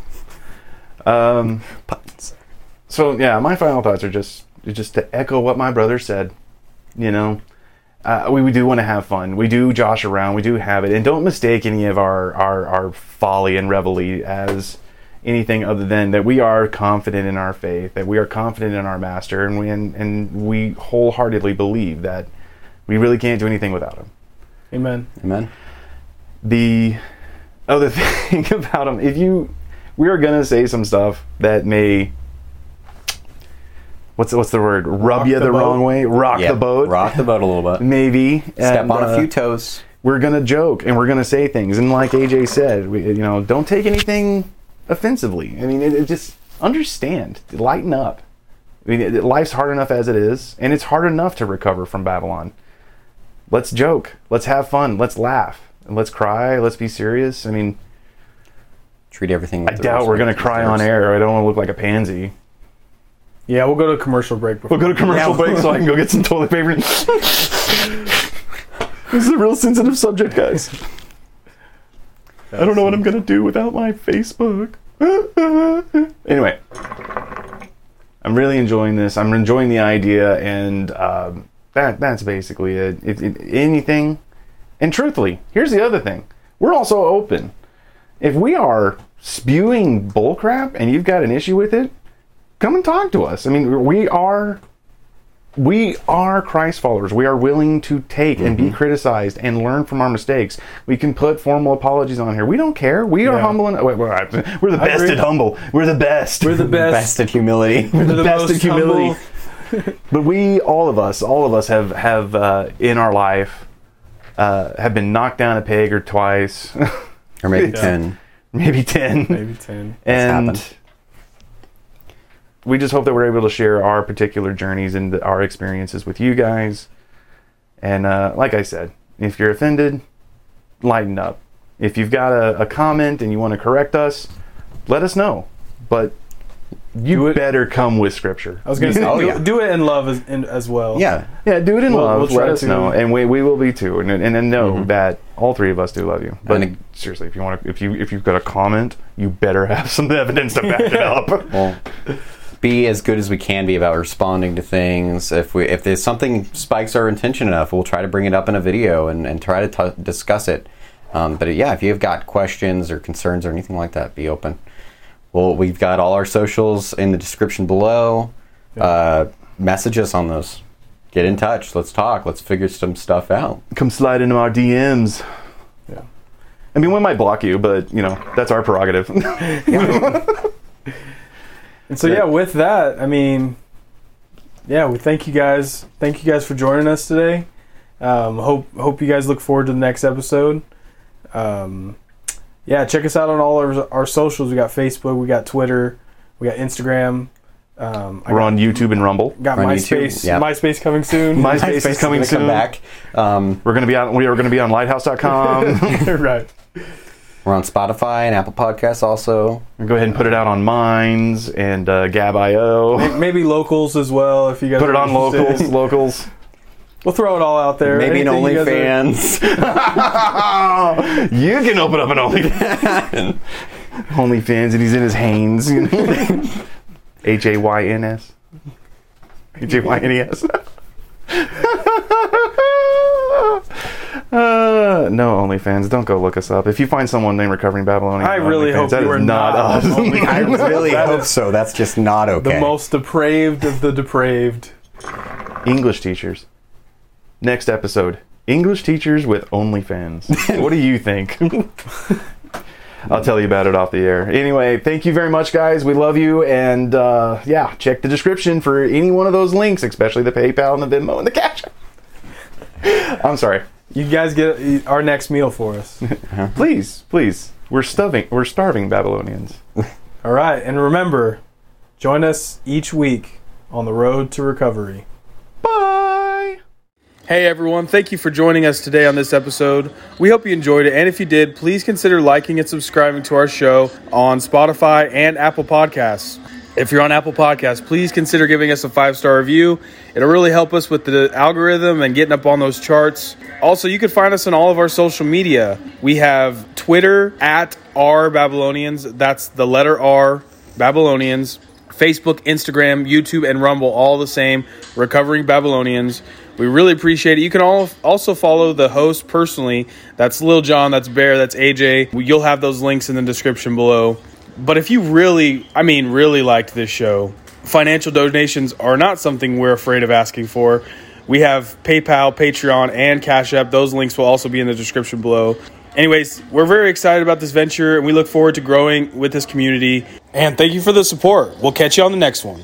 Speaker 2: um,
Speaker 1: Puns.
Speaker 2: so yeah, my final thoughts are just just to echo what my brother said. You know, uh, we, we do want to have fun. We do josh around. We do have it, and don't mistake any of our our, our folly and revelry as anything other than that we are confident in our faith, that we are confident in our master, and we and, and we wholeheartedly believe that we really can't do anything without him.
Speaker 3: Amen.
Speaker 1: Amen.
Speaker 2: the other thing about them if you we are gonna say some stuff that may what's what's the word? Rub
Speaker 3: Rock
Speaker 2: you
Speaker 3: the
Speaker 2: the, wrong way, rock the boat,
Speaker 1: rock the boat a little bit.
Speaker 2: maybe.
Speaker 1: Step
Speaker 2: and,
Speaker 1: on a
Speaker 2: uh,
Speaker 1: few toes.
Speaker 2: we're gonna joke and we're gonna say things. And like aj said we, you know don't take anything offensively. I mean it, it just understand lighten up. I mean it, life's hard enough as it is and it's hard enough to recover from babylon. Let's joke. Let's have fun. Let's laugh and let's cry let's be serious i mean
Speaker 1: Treat everything.
Speaker 2: i doubt we're gonna cry on air i don't want to look like a pansy
Speaker 3: Yeah, we'll go to a commercial break before.
Speaker 2: we'll go to commercial
Speaker 1: Yeah.
Speaker 2: break so i can go get some toilet paper this is a real sensitive subject guys I don't know what I'm gonna do without my Facebook. anyway, I'm really enjoying this. I'm enjoying the idea, and um, that that's basically it. It, it. Anything, and truthfully, here's the other thing: we're also open. If we are spewing bullcrap and you've got an issue with it, come and talk to us. I mean, we are we are Christ followers. We are willing to take and
Speaker 3: Mm-hmm.
Speaker 2: be criticized and learn from our mistakes. We can put formal apologies on here. We don't care. We are
Speaker 3: Yeah.
Speaker 2: humble and wait, we're, we're the best at humble. We're the best.
Speaker 3: We're the best.
Speaker 1: Best at humility.
Speaker 2: We're the
Speaker 3: the
Speaker 2: best at humility. but we, all of us, all of us have have uh, in our life uh, have been knocked down a peg or twice,
Speaker 1: or maybe ten.
Speaker 2: maybe ten,
Speaker 3: Maybe ten.
Speaker 2: and we just hope that we're able to share our particular journeys and the, our experiences with you guys. And uh, like I said, if you're offended, lighten up. If you've got a, a comment and you want to correct us, let us know. But
Speaker 3: Do
Speaker 2: you
Speaker 3: it-
Speaker 2: better come with scripture.
Speaker 3: I was gonna say,
Speaker 1: Oh,
Speaker 3: do,
Speaker 1: yeah.
Speaker 3: do it in love as, in, as well.
Speaker 1: Yeah.
Speaker 2: Yeah, do it in
Speaker 3: We'll-
Speaker 2: love.
Speaker 3: we'll
Speaker 2: Let us
Speaker 3: to-
Speaker 2: know, and we, we will be too. And and, and know that all three of us do love you. But
Speaker 1: And-
Speaker 2: seriously, if you want to, if you if you've got a comment, you better have some evidence to back it up.
Speaker 1: Well, be as good as we can be about responding to things. If we if there's something spikes our attention enough, we'll try to bring it up in a video and, and try to t- discuss it. Um, but yeah, if you've got questions or concerns or anything like that, be open. Well, we've got all our socials in the description below. Uh, message us on those. Get in touch. Let's talk. Let's figure some stuff out.
Speaker 2: Come slide into our DMs.
Speaker 3: Yeah.
Speaker 2: I mean, we might block you, but you know that's our prerogative.
Speaker 3: And so yeah, with that, I mean, yeah, we thank you guys. Thank you guys for joining us today. Um, hope hope you guys look forward to the next episode. Um, yeah, check us out on all our, our socials. We got Facebook, we got Twitter, we got Instagram. Um, I
Speaker 2: We're
Speaker 3: got,
Speaker 2: on YouTube and Rumble.
Speaker 3: got
Speaker 1: We're
Speaker 3: MySpace.
Speaker 1: YouTube, yeah.
Speaker 3: MySpace coming soon.
Speaker 2: MySpace is coming
Speaker 1: gonna
Speaker 2: soon.
Speaker 1: Come back. Um,
Speaker 2: We're gonna be on. We are gonna be on Lighthouse.com.
Speaker 3: right.
Speaker 1: we're on Spotify and Apple Podcasts also.
Speaker 2: Go ahead and put it out on Minds and uh, Gab.io.
Speaker 3: Maybe locals as well if you guys
Speaker 2: Put it on locals. Locals.
Speaker 3: We'll throw it all out there.
Speaker 1: Maybe an
Speaker 3: Anything you are-
Speaker 1: OnlyFans.
Speaker 2: you can open up an OnlyFans. OnlyFans, and he's in his Hanes. H A Y N S. H A Y N E S. Uh, no OnlyFans. Don't go look us up. If you find someone named Recovering Babylonian,
Speaker 3: I really
Speaker 2: OnlyFans,
Speaker 3: hope
Speaker 2: that
Speaker 3: you are
Speaker 2: not
Speaker 3: not
Speaker 2: us.
Speaker 1: I really hope so. That's just not okay.
Speaker 3: the most depraved of the depraved.
Speaker 2: English teachers. Next episode. English teachers with OnlyFans. what do you think? I'll tell you about it off the air. Anyway, thank you very much, guys. We love you. And uh, yeah, check the description for any one of those links, especially the PayPal and the Venmo and the Cash. App. I'm sorry.
Speaker 3: You guys get our next meal for us.
Speaker 2: Please, please. We're starving. We're starving Babylonians.
Speaker 3: All right, and remember, join us each week on the road to recovery.
Speaker 2: Bye.
Speaker 5: Hey everyone, thank you for joining us today on this episode. We hope you enjoyed it, and if you did, please consider liking and subscribing to our show on Spotify and Apple Podcasts. If you're on Apple Podcasts, please consider giving us a five star review. It'll really help us with the algorithm and getting up on those charts. Also, you can find us on all of our social media. We have Twitter at R Babylonians, that's the letter R Babylonians. Facebook, Instagram, YouTube, and Rumble, all the same. Recovering Babylonians. We really appreciate it. You can all also follow the host personally. That's Lil John, that's Bear, that's AJ. You'll have those links in the description below. But if you really, I mean, really liked this show, financial donations are not something we're afraid of asking for. We have PayPal, Patreon, and Cash App. Those links will also be in the description below.
Speaker 3: anyways, we're very excited about this venture and we look forward to growing with this community. And thank you for the support. We'll catch you on the next one.